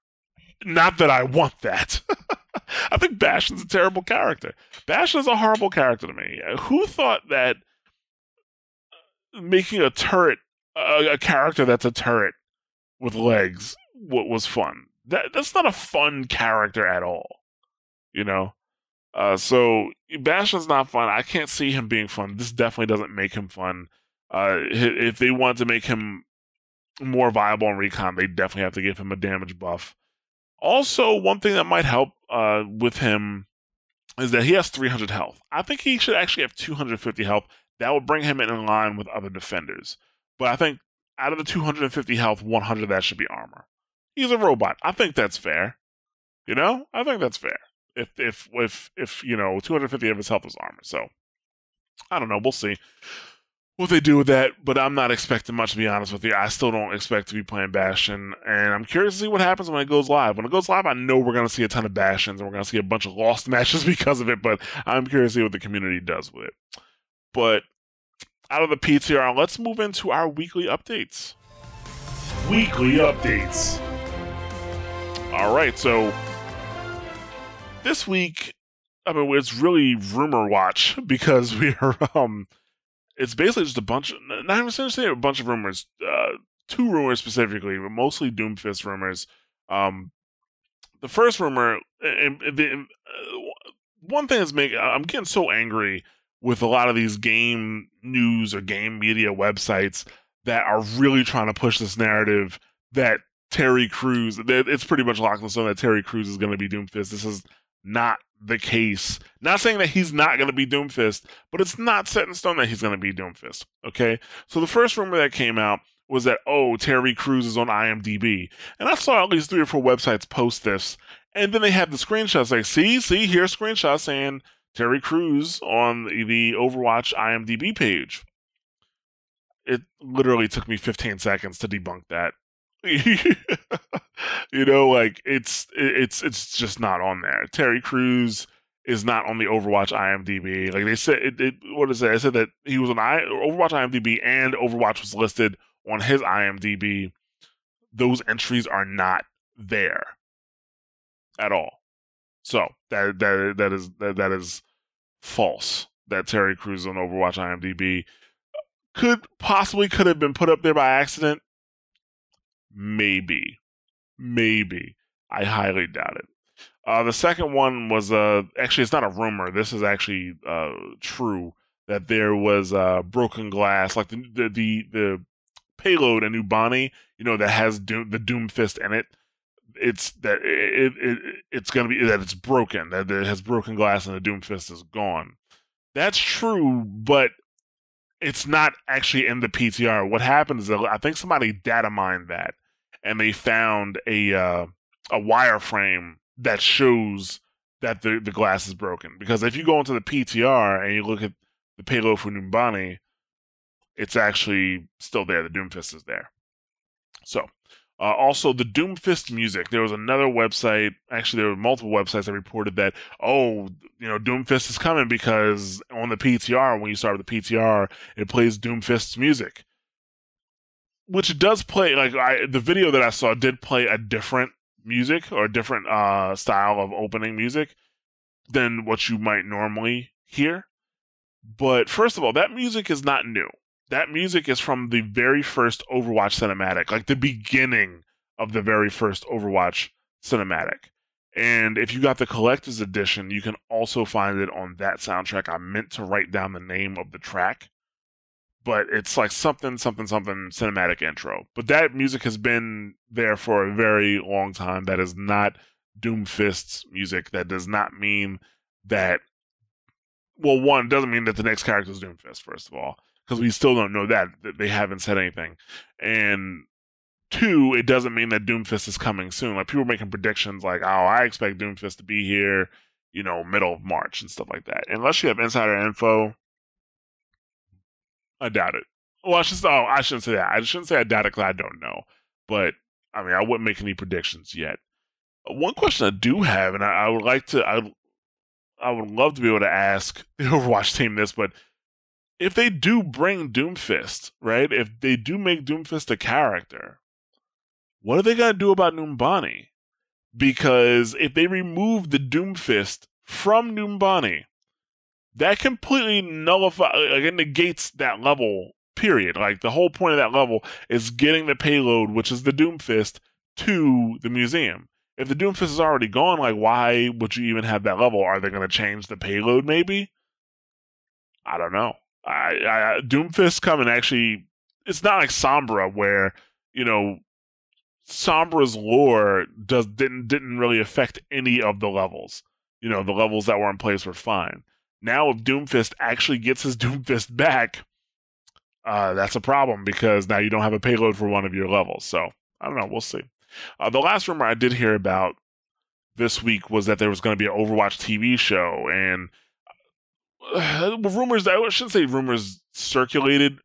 Not that I want that. <laughs> I think Bastion's a terrible character. Bastion's a horrible character to me. Who thought that making a turret, a, a character that's a turret with legs, what was fun? That that's not a fun character at all. You know. Uh, so Bastion's not fun. I can't see him being fun. This definitely doesn't make him fun. Uh, if they want to make him more viable in recon, they definitely have to give him a damage buff. Also, one thing that might help uh, with him is that he has 300 health. I think he should actually have 250 health. That would bring him in line with other defenders. But I think out of the 250 health, 100 of that should be armor. He's a robot. I think that's fair. You know, I think that's fair. If if if if you know 250 of his health is armor, so I don't know. We'll see. What they do with that, but I'm not expecting much to be honest with you. I still don't expect to be playing Bastion, and I'm curious to see what happens when it goes live. When it goes live, I know we're gonna see a ton of Bastions and we're gonna see a bunch of lost <laughs> matches because of it, but I'm curious to see what the community does with it. But out of the PTR, let's move into our weekly updates. Weekly updates. All right, so this week, I mean, it's really rumor watch <laughs> because we are um it's basically just a bunch, of, not saying a bunch of rumors, uh, two rumors specifically, but mostly Doomfist rumors. Um, the first rumor, and, and the, uh, one thing that's making, I'm getting so angry with a lot of these game news or game media websites that are really trying to push this narrative that Terry Crews, it's pretty much locked in stone that Terry Crews is going to be Doomfist. This is not the case. Not saying that he's not going to be Doomfist, but it's not set in stone that he's going to be Doomfist. Okay. So the first rumor that came out was that, oh, Terry Crews is on IMDb. And I saw at least three or four websites post this. And then they have the screenshots like, see, see, here's screenshots saying Terry Crews on the Overwatch IMDb page. It literally took me 15 seconds to debunk that. <laughs> you know, like it's it's it's just not on there. Terry Crews is not on the Overwatch IMDb. Like they said, it, it, what is it? I said that he was on I, Overwatch IMDb and Overwatch was listed on his IMDb. Those entries are not there at all. So that that that is that, that is false. That Terry Crews on Overwatch IMDb could possibly could have been put up there by accident. Maybe, maybe. I highly doubt it. Uh, the second one was uh, actually it's not a rumor. This is actually uh, true that there was uh, broken glass, like the the the, the payload in Numbani, you know, that has Doom, the Doom Fist in it. It's that it, it it's gonna be that it's broken, that it has broken glass and the Doom Fist is gone. That's true, but it's not actually in the PTR. What happened is that I think somebody data mined that, and they found a uh, a wireframe that shows that the the glass is broken. Because if you go into the PTR and you look at the payload for Numbani, it's actually still there. The Doomfist is there. So uh, also, the Doomfist music. There was another website. Actually, there were multiple websites that reported that, oh, you know, Doomfist is coming because on the PTR, when you start with the PTR, it plays Doomfist's music, which does play. Like I, the video that I saw did play a different music or a different uh, style of opening music than what you might normally hear. But first of all, that music is not new that music is from the very first Overwatch cinematic, like the beginning of the very first Overwatch cinematic. And if you got the collector's edition, you can also find it on that soundtrack. I meant to write down the name of the track, but it's like something, something, something cinematic intro. But that music has been there for a very long time. That is not Doomfist's music. That does not mean that. Well, one doesn't mean that the next character is Doomfist. First of all, because we still don't know that, they haven't said anything. And two, it doesn't mean that Doomfist is coming soon. Like people are making predictions like, oh, I expect Doomfist to be here, you know, middle of March and stuff like that. Unless you have insider info, I doubt it. Well, I should oh, I shouldn't say that. I shouldn't say I doubt it because I don't know. But I mean, I wouldn't make any predictions yet. Uh, one question I do have, and I, I would like to, I, I would love to be able to ask the <laughs> Overwatch team this, but if they do bring Doomfist, right? If they do make Doomfist a character, what are they to do about Numbani? Because if they remove the Doomfist from Numbani, that completely nullifies, again, negates that level, period. Like, the whole point of that level is getting the payload, which is the Doomfist, to the museum. If the Doomfist is already gone, like, why would you even have that level? Are they going to change the payload, maybe? I don't know. I, I Doomfist coming actually it's not like Sombra where you know Sombra's lore does didn't didn't really affect any of the levels. You know, the levels that were in place were fine. Now if Doomfist actually gets his <laughs> Doomfist back, uh, that's a problem because now you don't have a payload for one of your levels. So I don't know, we'll see. Uh, the last rumor I did hear about this week was that there was going to be an Overwatch TV show, and <sighs> rumors I shouldn't say rumors circulated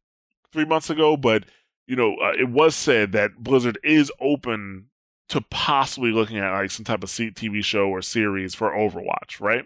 three months ago, but you know, uh, it was said that Blizzard is open to possibly looking at like some type of TV show or series for Overwatch, right?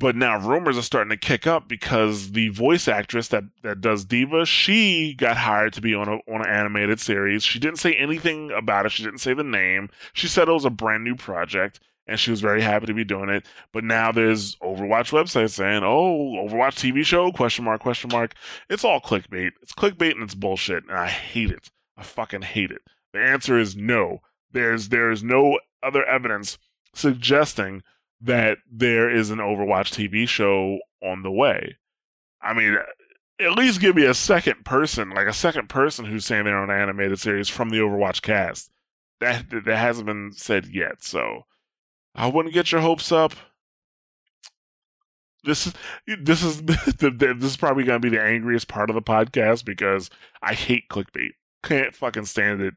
But now rumors are starting to kick up because the voice actress that, that does D.Va, she got hired to be on a, on an animated series. She didn't say anything about it. She didn't say the name. She said it was a brand new project and she was very happy to be doing it. But now there's Overwatch websites saying, "Oh, Overwatch TV show?" Question mark? Question mark? It's all clickbait. It's clickbait and it's bullshit, and I hate it. I fucking hate it. The answer is no. There's there's no other evidence suggesting that there is an Overwatch TV show on the way. I mean, at least give me a second person, like a second person who's saying they're on an animated series from the Overwatch cast. That that hasn't been said yet, so I wouldn't get your hopes up. This is this is <laughs> this is probably going to be the angriest part of the podcast because I hate clickbait. Can't fucking stand it.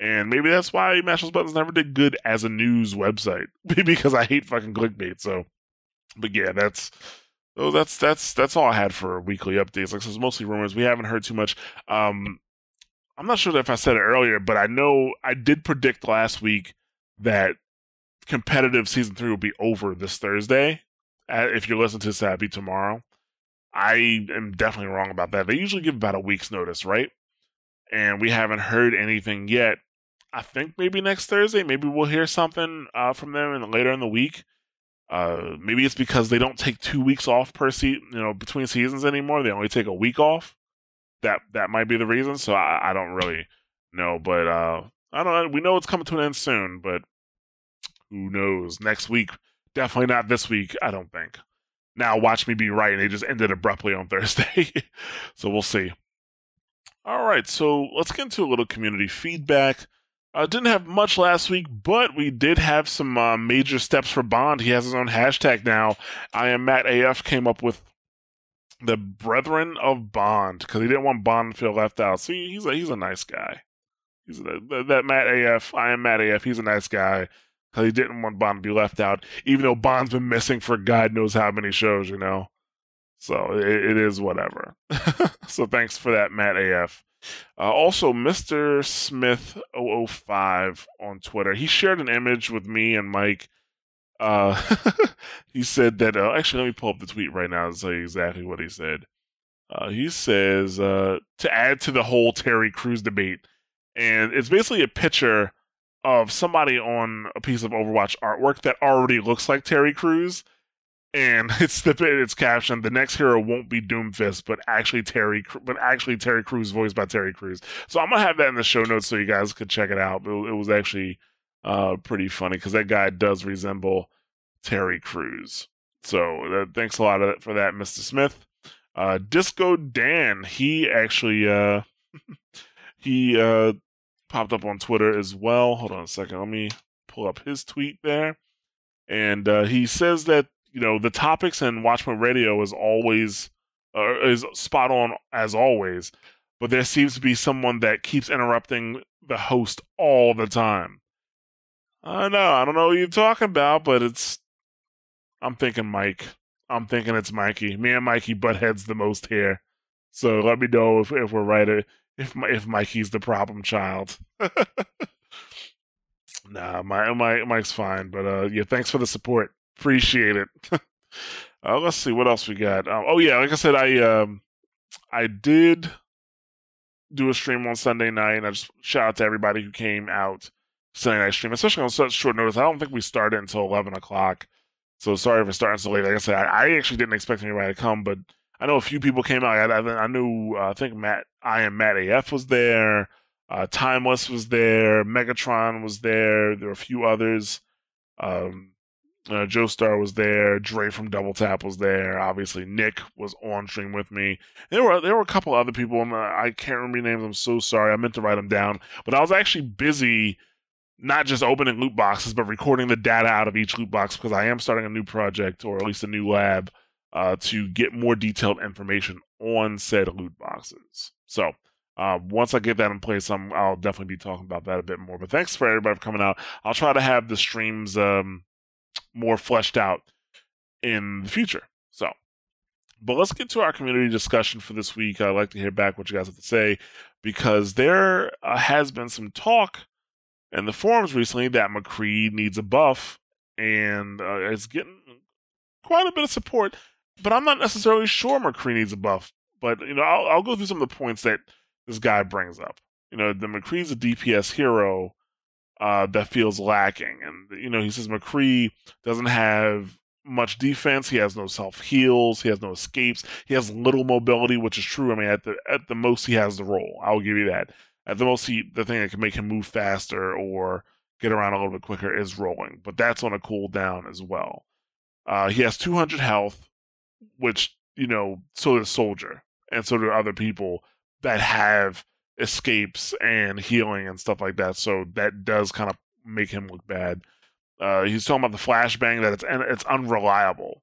And maybe that's why Mash Those Buttons never did good as a news website <laughs> because I hate fucking clickbait. So, but yeah, that's oh, that's that's that's all I had for weekly updates. Like, so it's mostly rumors. We haven't heard too much. Um, I'm not sure if I said it earlier, but I know I did predict last week that competitive season three will be over this Thursday. Uh, if you're listening to this, that'd be tomorrow. I am definitely wrong about that. They usually give about a week's notice, right? And we haven't heard anything yet. I think maybe next Thursday, maybe we'll hear something uh, from them in, later in the week. Uh, maybe it's because they don't take two weeks off per season, you know, between seasons anymore. They only take a week off. That that might be the reason. So I, I don't really know, but uh, I don't know. We know it's coming to an end soon, but who knows? Next week, definitely not this week. I don't think. Now watch me be right, they just ended abruptly on <laughs> Thursday. so we'll see. All right, so let's get into a little community feedback. Uh, didn't have much last week, but we did have some uh, major steps for Bond. He has his own hashtag now. I am Matt AF came up with the Brethren of Bond because he didn't want Bond to feel left out. See, he's a he's a nice guy. He's a, that Matt AF. I am Matt AF. He's a nice guy because he didn't want Bond to be left out, even though Bond's been missing for God knows how many shows. You know, so it, it is whatever. <laughs> so thanks for that, Matt AF. Uh, also, Mr. Smith 005 on Twitter, he shared an image with me and Mike. Uh, <laughs> he said that, uh, actually, let me pull up the tweet right now and tell you exactly what he said. Uh, he says, uh, to add to the whole Terry Crews debate, and it's basically a picture of somebody on a piece of Overwatch artwork that already looks like Terry Crews and <laughs> it's the it's captioned the next hero won't be Doomfist, but actually Terry, but actually Terry Crews voiced by Terry Crews. So I'm gonna have that in the show notes so you guys could check it out. It, it was actually uh, pretty funny because that guy does resemble Terry Crews. So uh, thanks a lot for that, Mr. Smith. Uh, Disco Dan, he actually uh, <laughs> he uh, popped up on Twitter as well. Hold on a second, let me pull up his tweet there, and uh, he says that you know the topics and Watchpoint Radio is always uh, is spot on as always, but there seems to be someone that keeps interrupting the host all the time. I know I don't know what you're talking about, but it's I'm thinking Mike. I'm thinking it's Mikey. Me and Mikey butt heads the most here. So let me know if, if we're right. If if Mikey's the problem child. <laughs> nah, my, my Mike's fine. But uh, yeah, thanks for the support. Appreciate it. <laughs> uh, let's see what else we got. Um, oh yeah, like I said, I um, I did do a stream on Sunday night. and I just shout out to everybody who came out Sunday night stream, especially on such short notice. I don't think we started until eleven o'clock. So sorry for starting so late. Like I said, I, I actually didn't expect anybody to come, but I know a few people came out. I, I, I knew, uh, I think Matt, I am Matt AF was there. Uh, Timeless was there. Megatron was there. There were a few others. Um, uh, Joe Star was there. Dre from Double Tap was there. Obviously, Nick was on stream with me. There were there were a couple other people. And I can't remember names. I'm so sorry. I meant to write them down, but I was actually busy, not just opening loot boxes, but recording the data out of each loot box because I am starting a new project or at least a new lab uh, to get more detailed information on said loot boxes. So. Uh, once I get that in place, I'm, I'll definitely be talking about that a bit more. But thanks for everybody for coming out. I'll try to have the streams um, more fleshed out in the future. So, But let's get to our community discussion for this week. I'd like to hear back what you guys have to say because there uh, has been some talk in the forums recently that McCree needs a buff and uh, it's getting quite a bit of support. But I'm not necessarily sure McCree needs a buff. But you know, I'll, I'll go through some of the points that this guy brings up. You know, the McCree's a DPS hero uh, that feels lacking, and you know, he says McCree doesn't have much defense. He has no self heals. He has no escapes. He has little mobility, which is true. I mean, at the at the most, he has the roll. I'll give you that. At the most, he the thing that can make him move faster or get around a little bit quicker is rolling, but that's on a cooldown as well. Uh, he has 200 health, which you know, so does Soldier, and so do other people that have escapes and healing and stuff like that. So that does kind of make him look bad. Uh, he's talking about the flashbang that it's it's unreliable,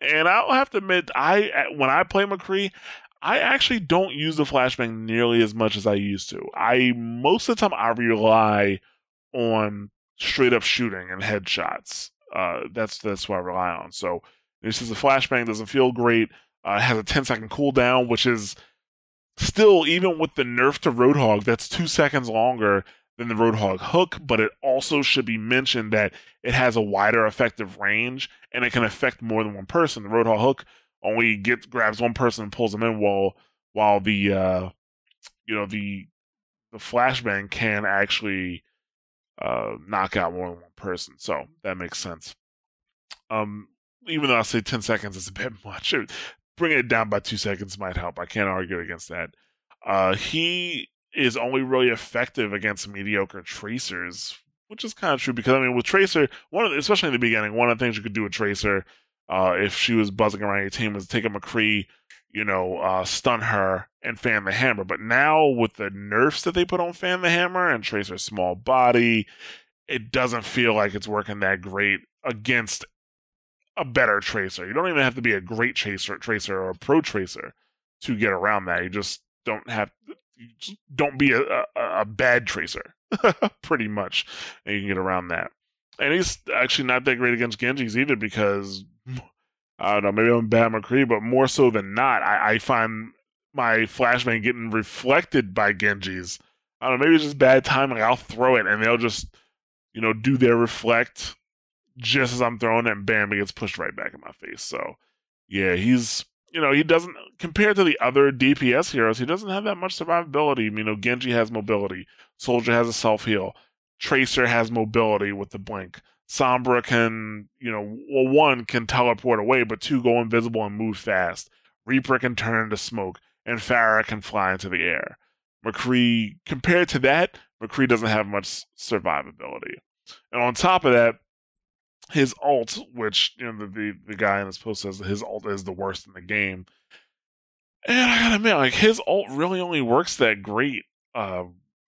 and I'll have to admit, I when I play McCree, I actually don't use the flashbang nearly as much as I used to. I most of the time I rely on straight up shooting and headshots. Uh, that's that's what I rely on. So this is the flashbang doesn't feel great. Uh, it has a 10 second cooldown, which is still even with the nerf to Roadhog, that's two seconds longer than the Roadhog hook. But it also should be mentioned that it has a wider effective range and it can affect more than one person. The Roadhog hook only gets grabs one person and pulls them in, while while the uh, you know the the flashbang can actually uh, knock out more than one person. So that makes sense. Um, even though I say 10 seconds is a bit <laughs> much, bringing it down by two seconds might help. I can't argue against that. Uh, he is only really effective against mediocre tracers, which is kind of true because I mean, with Tracer, one the, especially in the beginning, one of the things you could do with Tracer, uh, if she was buzzing around your team, was take a McCree, you know, uh, stun her and fan the hammer. But now with the nerfs that they put on fan the hammer and Tracer's small body, it doesn't feel like it's working that great against a better tracer. You don't even have to be a great tracer, tracer or a pro tracer to get around that. You just don't have. Just don't be a, a, a bad tracer, <laughs> pretty much, and you can get around that. And he's actually not that great against Genjis either because hmm. I don't know, maybe I'm bad McCree, but more so than not, I, I find my flashbang getting reflected by Genjis. I don't know, maybe it's just bad timing. I'll throw it and they'll just, you know, do their reflect just as I'm throwing it, and bam, it gets pushed right back in my face. So, yeah, he's you know he doesn't compared to the other DPS heroes, he doesn't have that much survivability. You know, Genji has mobility, Soldier has a self heal, Tracer has mobility with the blink. Sombra can, you know, well, one can teleport away, but two go invisible and move fast. Reaper can turn into smoke, and Pharah can fly into the air. McCree, compared to that, McCree doesn't have much survivability. And on top of that, his alt, which you know the, the, the guy in this post says his alt is the worst in the game. And I gotta admit, like his alt really only works that great uh,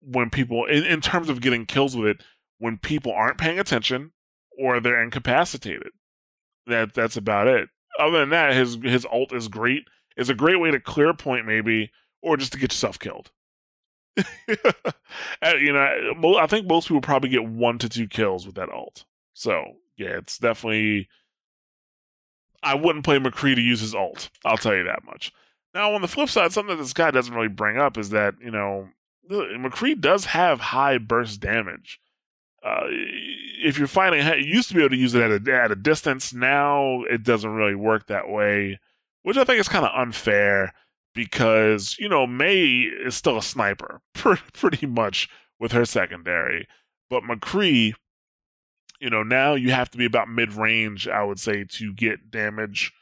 when people, in, in terms of getting kills with it, when people aren't paying attention or they're incapacitated. That that's about it. Other than that, his his alt is great. It's a great way to clear a point, maybe, or just to get yourself killed. <laughs> you know, I think most people probably get one to two kills with that alt. So yeah, it's definitely. I wouldn't play McCree to use his alt. I'll tell you that much. Now, on the flip side, something that this guy doesn't really bring up is that you know McCree does have high burst damage. Uh, if you're fighting, you used to be able to use it at a, at a distance. Now it doesn't really work that way, which I think is kind of unfair because you know Mei is still a sniper, <laughs> pretty much with her secondary, but McCree you know, now you have to be about mid range, I would say, to get damage,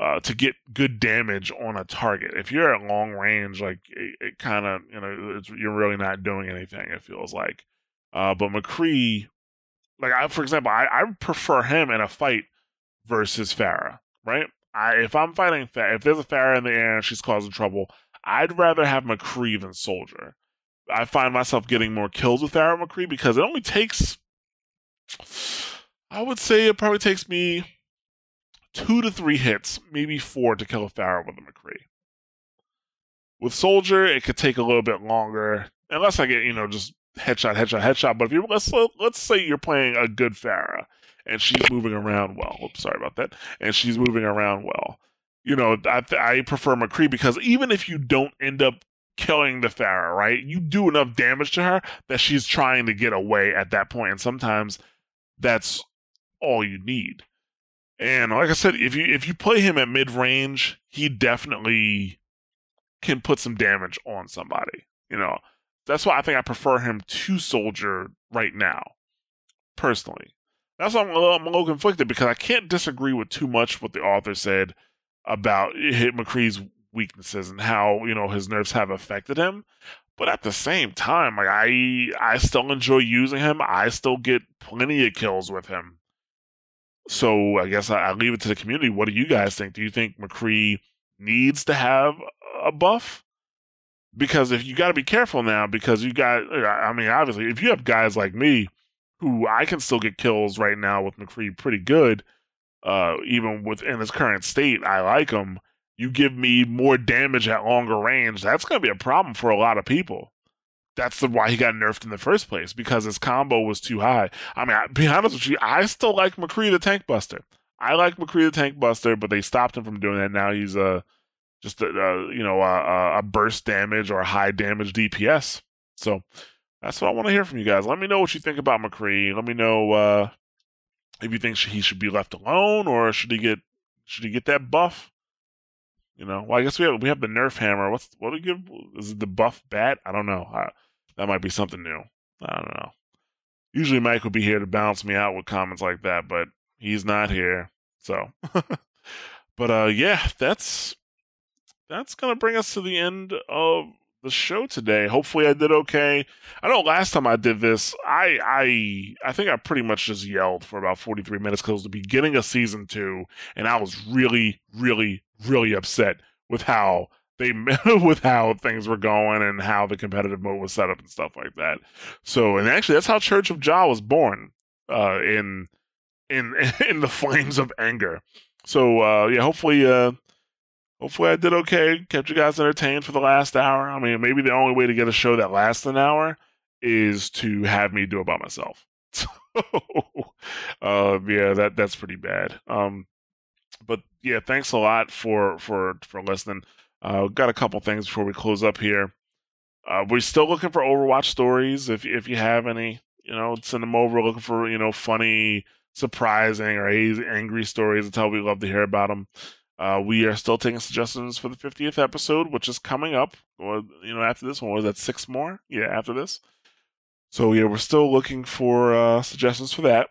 uh, to get good damage on a target. If you're at long range, like it, it kind of, you know, you're really not doing anything. It feels like, uh, but McCree, like I, for example, I, I prefer him in a fight versus Pharah, right? I, if I'm fighting, if there's a Pharah in the air and she's causing trouble, I'd rather have McCree than Soldier. I find myself getting more kills with Pharah McCree because it only takes I would say it probably takes me two to three hits, maybe four, to kill a Pharah with a McCree. With Soldier, it could take a little bit longer, unless I get you know just headshot, headshot, headshot. But if you let's let's say you're playing a good Pharah and she's moving around well. Oops, sorry about that. And she's moving around well. you know, I, I prefer McCree because even if you don't end up killing the Pharah, right, you do enough damage to her that she's trying to get away at that point, and sometimes that's all you need. And like I said, if you if you play him at mid range, he definitely can put some damage on somebody. You know, that's why I think I prefer him to Soldier right now, personally. That's why I'm a, little, I'm a little conflicted because I can't disagree with too much what the author said about Hit McCree's weaknesses and how you know his nerfs have affected him. But at the same time, like I I still enjoy using him. I still get plenty of kills with him. So I guess I, I leave it to the community. What do you guys think? Do you think McCree needs to have a buff? Because if you got to be careful now, because you got, I mean, obviously, if you have guys like me who I can still get kills right now with McCree pretty good, uh, even within his current state, I like him. You give me more damage at longer range, that's going to be a problem for a lot of people. That's the why he got nerfed in the first place because his combo was too high. I mean, I, be honest with you, I still like McCree the Tank Buster. I like McCree the Tank Buster, but they stopped him from doing that. Now he's a just a, a you know a, a burst damage or high damage DPS. So that's what I want to hear from you guys. Let me know what you think about McCree. Let me know uh, if you think he should be left alone or should he get should he get that buff? You know, well, I guess we have we have the Nerf hammer. What's what do we give? Is it the buff bat? I don't know. I, that might be something new. I don't know. Usually Mike would be here to balance me out with comments like that, but he's not here. So, <laughs> but uh, yeah, that's that's gonna bring us to the end of the show today. Hopefully, I did okay. I know last time I did this, I I I think I pretty much just yelled for about forty three minutes because it was the beginning of season two, and I was really, really, really upset with how they <laughs> with how things were going and how the competitive mode was set up and stuff like that. So, and actually, that's how Church of Jah was born uh, in in <laughs> in the flames of anger. So, uh, yeah, hopefully, uh, hopefully I did okay. Kept you guys entertained for the last hour. I mean, maybe the only way to get a show that lasts an hour is to have me do it by myself. <laughs> So, uh, yeah, that that's pretty bad. Um, but yeah, thanks a lot for for for listening. Uh, got a couple things before we close up here. Uh, we're still looking for Overwatch stories. If if you have any, you know, send them over. Looking for you know funny, surprising, or angry stories. That's how we love to hear about them. Uh, we are still taking suggestions for the 50th episode, which is coming up. Or, you know, after this one, was that six more? Yeah, after this. So yeah, we're still looking for uh, suggestions for that.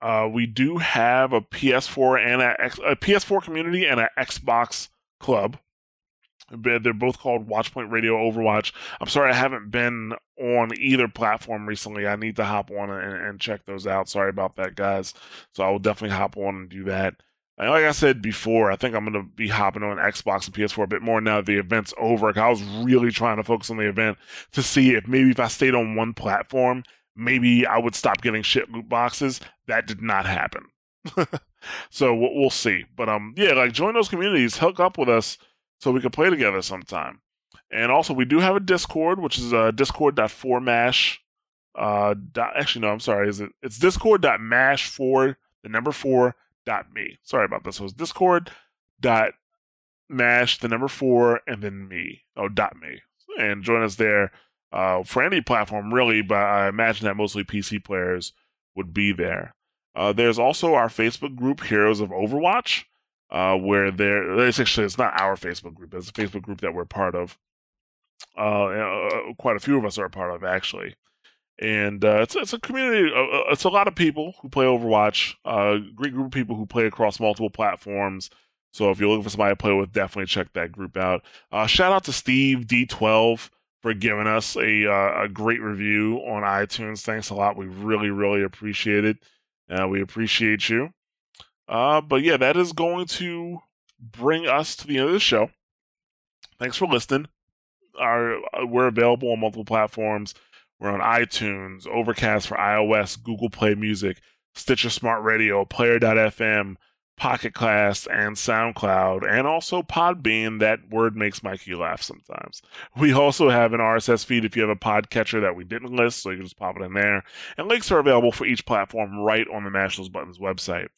Uh, we do have a PS4 and a, a PS4 community and an Xbox club. They're both called Watchpoint Radio Overwatch. I'm sorry I haven't been on either platform recently. I need to hop on and, and check those out. Sorry about that, guys. So I will definitely hop on and do that. And like I said before, I think I'm going to be hopping on Xbox and PS4 a bit more now that the event's over. I was really trying to focus on the event to see if maybe if I stayed on one platform, maybe I would stop getting shit loot boxes. That did not happen. <laughs> so we'll see. But um, yeah, like join those communities, hook up with us so we can play together sometime. And also, we do have a Discord, which is uh, discord.4mash. Uh, dot, actually, no, I'm sorry. Is it? It's discord.mash for the number four dot me. Sorry about this. So it's discord dot mash the number four and then me. Oh, dot me. And join us there uh, for any platform, really, but I imagine that mostly PC players would be there. Uh, there's also our Facebook group, Heroes of Overwatch, uh, where there, it's actually, it's not our Facebook group, it's a Facebook group that we're part of. Uh, uh, quite a few of us are a part of, actually and uh, it's it's a community. Uh, uh, it's a lot of people who play Overwatch. Uh, great group of people who play across multiple platforms. So if you're looking for somebody to play with, definitely check that group out. Uh, shout out to Steve D12 for giving us a uh, a great review on iTunes. Thanks a lot. We really really appreciate it. We appreciate you. But yeah, that is going to bring us to the end of the show. Thanks for listening. Our, we're available on multiple platforms. We're on iTunes, Overcast for iOS, Google Play Music, Stitcher Smart Radio, Player.fm, Pocket Cast, and SoundCloud, and also Podbean. That word makes Mikey laugh sometimes. We also have an RSS feed if you have a podcatcher that we didn't list, so you can just pop it in there. And links are available for each platform right on the Mash Those Buttons website.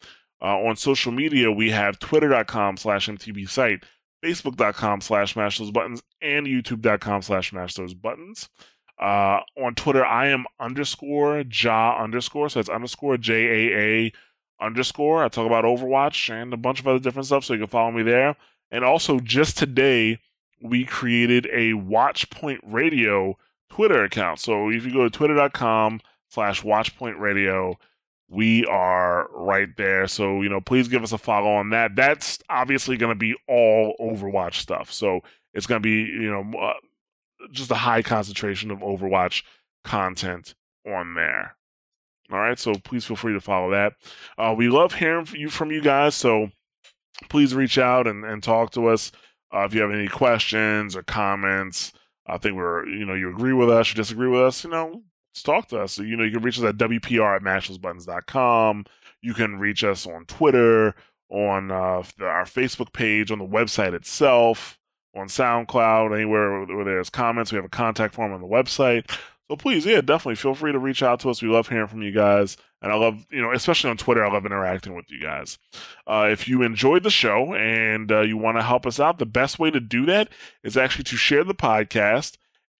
Uh, on social media, we have twitter.com slash MTB site, facebook.com slash mash those buttons, and youtube.com slash mash those buttons. Uh, on Twitter, I am underscore ja underscore, so it's underscore J A A underscore. I talk about Overwatch and a bunch of other different stuff, so you can follow me there. And also, just today, we created a Watchpoint Radio Twitter account. So if you go to twitter.com slash Watchpoint Radio, we are right there. So, you know, please give us a follow on that. That's obviously going to be all Overwatch stuff. So it's going to be, you know, uh, just a high concentration of Overwatch content on there. All right, so please feel free to follow that. Uh, we love hearing from you from you guys, so please reach out and, and talk to us uh, if you have any questions or comments. I think we're you know you agree with us, you disagree with us, you know, talk to us. You know, you can reach us at WPR at mashthosebuttons.com. You can reach us on Twitter, on uh, our Facebook page, on the website itself, on SoundCloud, anywhere where there's comments. We have a contact form on the website. So please, yeah, definitely feel free to reach out to us. We love hearing from you guys. And I love, you know, especially on Twitter, I love interacting with you guys. Uh, if you enjoyed the show and uh, you want to help us out, the best way to do that is actually to share the podcast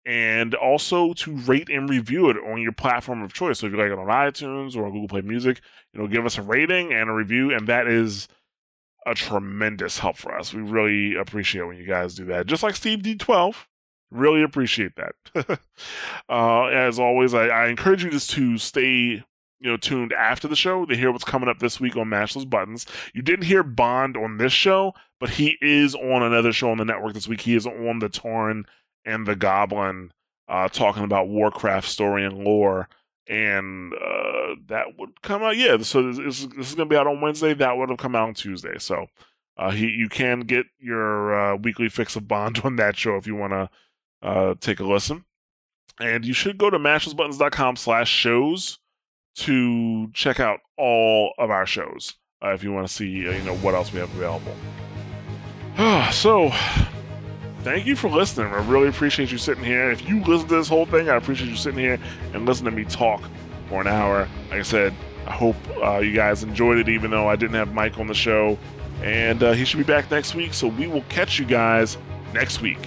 and also to rate and review it on your platform of choice. So if you like it on iTunes or Google Play Music, you know, give us a rating and a review, and that is a tremendous help for us. We really appreciate when you guys do that. Just like Steve D12, really appreciate that. <laughs> uh, as always, I, I, encourage you just to stay. You know, tuned after the show to hear what's coming up this week on Those Buttons. You didn't hear Bond on this show, but he is on another show on the network this week. He is on the Torn and the Goblin uh, talking about Warcraft story and lore, and uh, that would come out. Yeah, so this, this is, going to be out on Wednesday. That would have come out on Tuesday. So uh, he, you can get your uh, weekly fix of Bond <laughs> on that show if you want to uh, take a listen. And you should go to mashthosebuttons.com slash shows to check out all of our shows uh, if you want to see you know what else we have available. <sighs> so thank you for listening. I really appreciate you sitting here. If you listen to this whole thing, I appreciate you sitting here and listening to me talk for an hour. Like I said, I hope uh, you guys enjoyed it, even though I didn't have Mike on the show. And uh, he should be back next week. So we will catch you guys next week.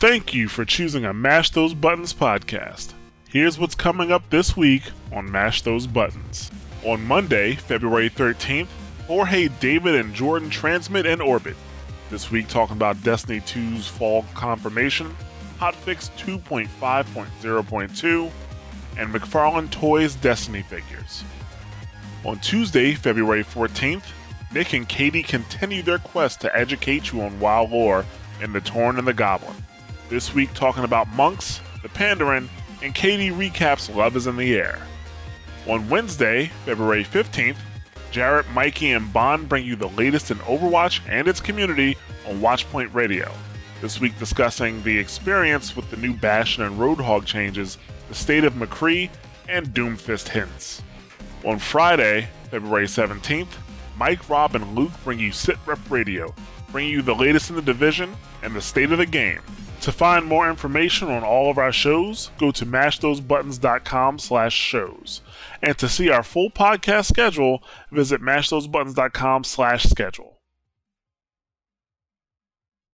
Thank you for choosing a Mash Those Buttons podcast. Here's what's coming up this week on Mash Those Buttons. On Monday, February 13th, Jorge, David, and Jordan transmit in orbit. This week, talking about Destiny 2's fall confirmation, Hotfix 2.5.0.2, and McFarlane Toys Destiny figures. On Tuesday, February 14th, Nick and Katie continue their quest to educate you on WoW lore in The Torn and the Goblin. This week, talking about monks, the Pandaren, and Katie recaps Love is in the Air. On Wednesday, February 15th, Jarrett, Mikey, and Bond bring you the latest in Overwatch and its community on Watchpoint Radio. This week, discussing the experience with the new Bastion and Roadhog changes, the state of McCree, and Doomfist hints. On Friday, February 17th, Mike, Rob, and Luke bring you Sit Rep Radio, bringing you the latest in the division and the state of the game. To find more information on all of our shows, go to mashthosebuttons.com slash shows. And to see our full podcast schedule, visit mashthosebuttons.com slash schedule.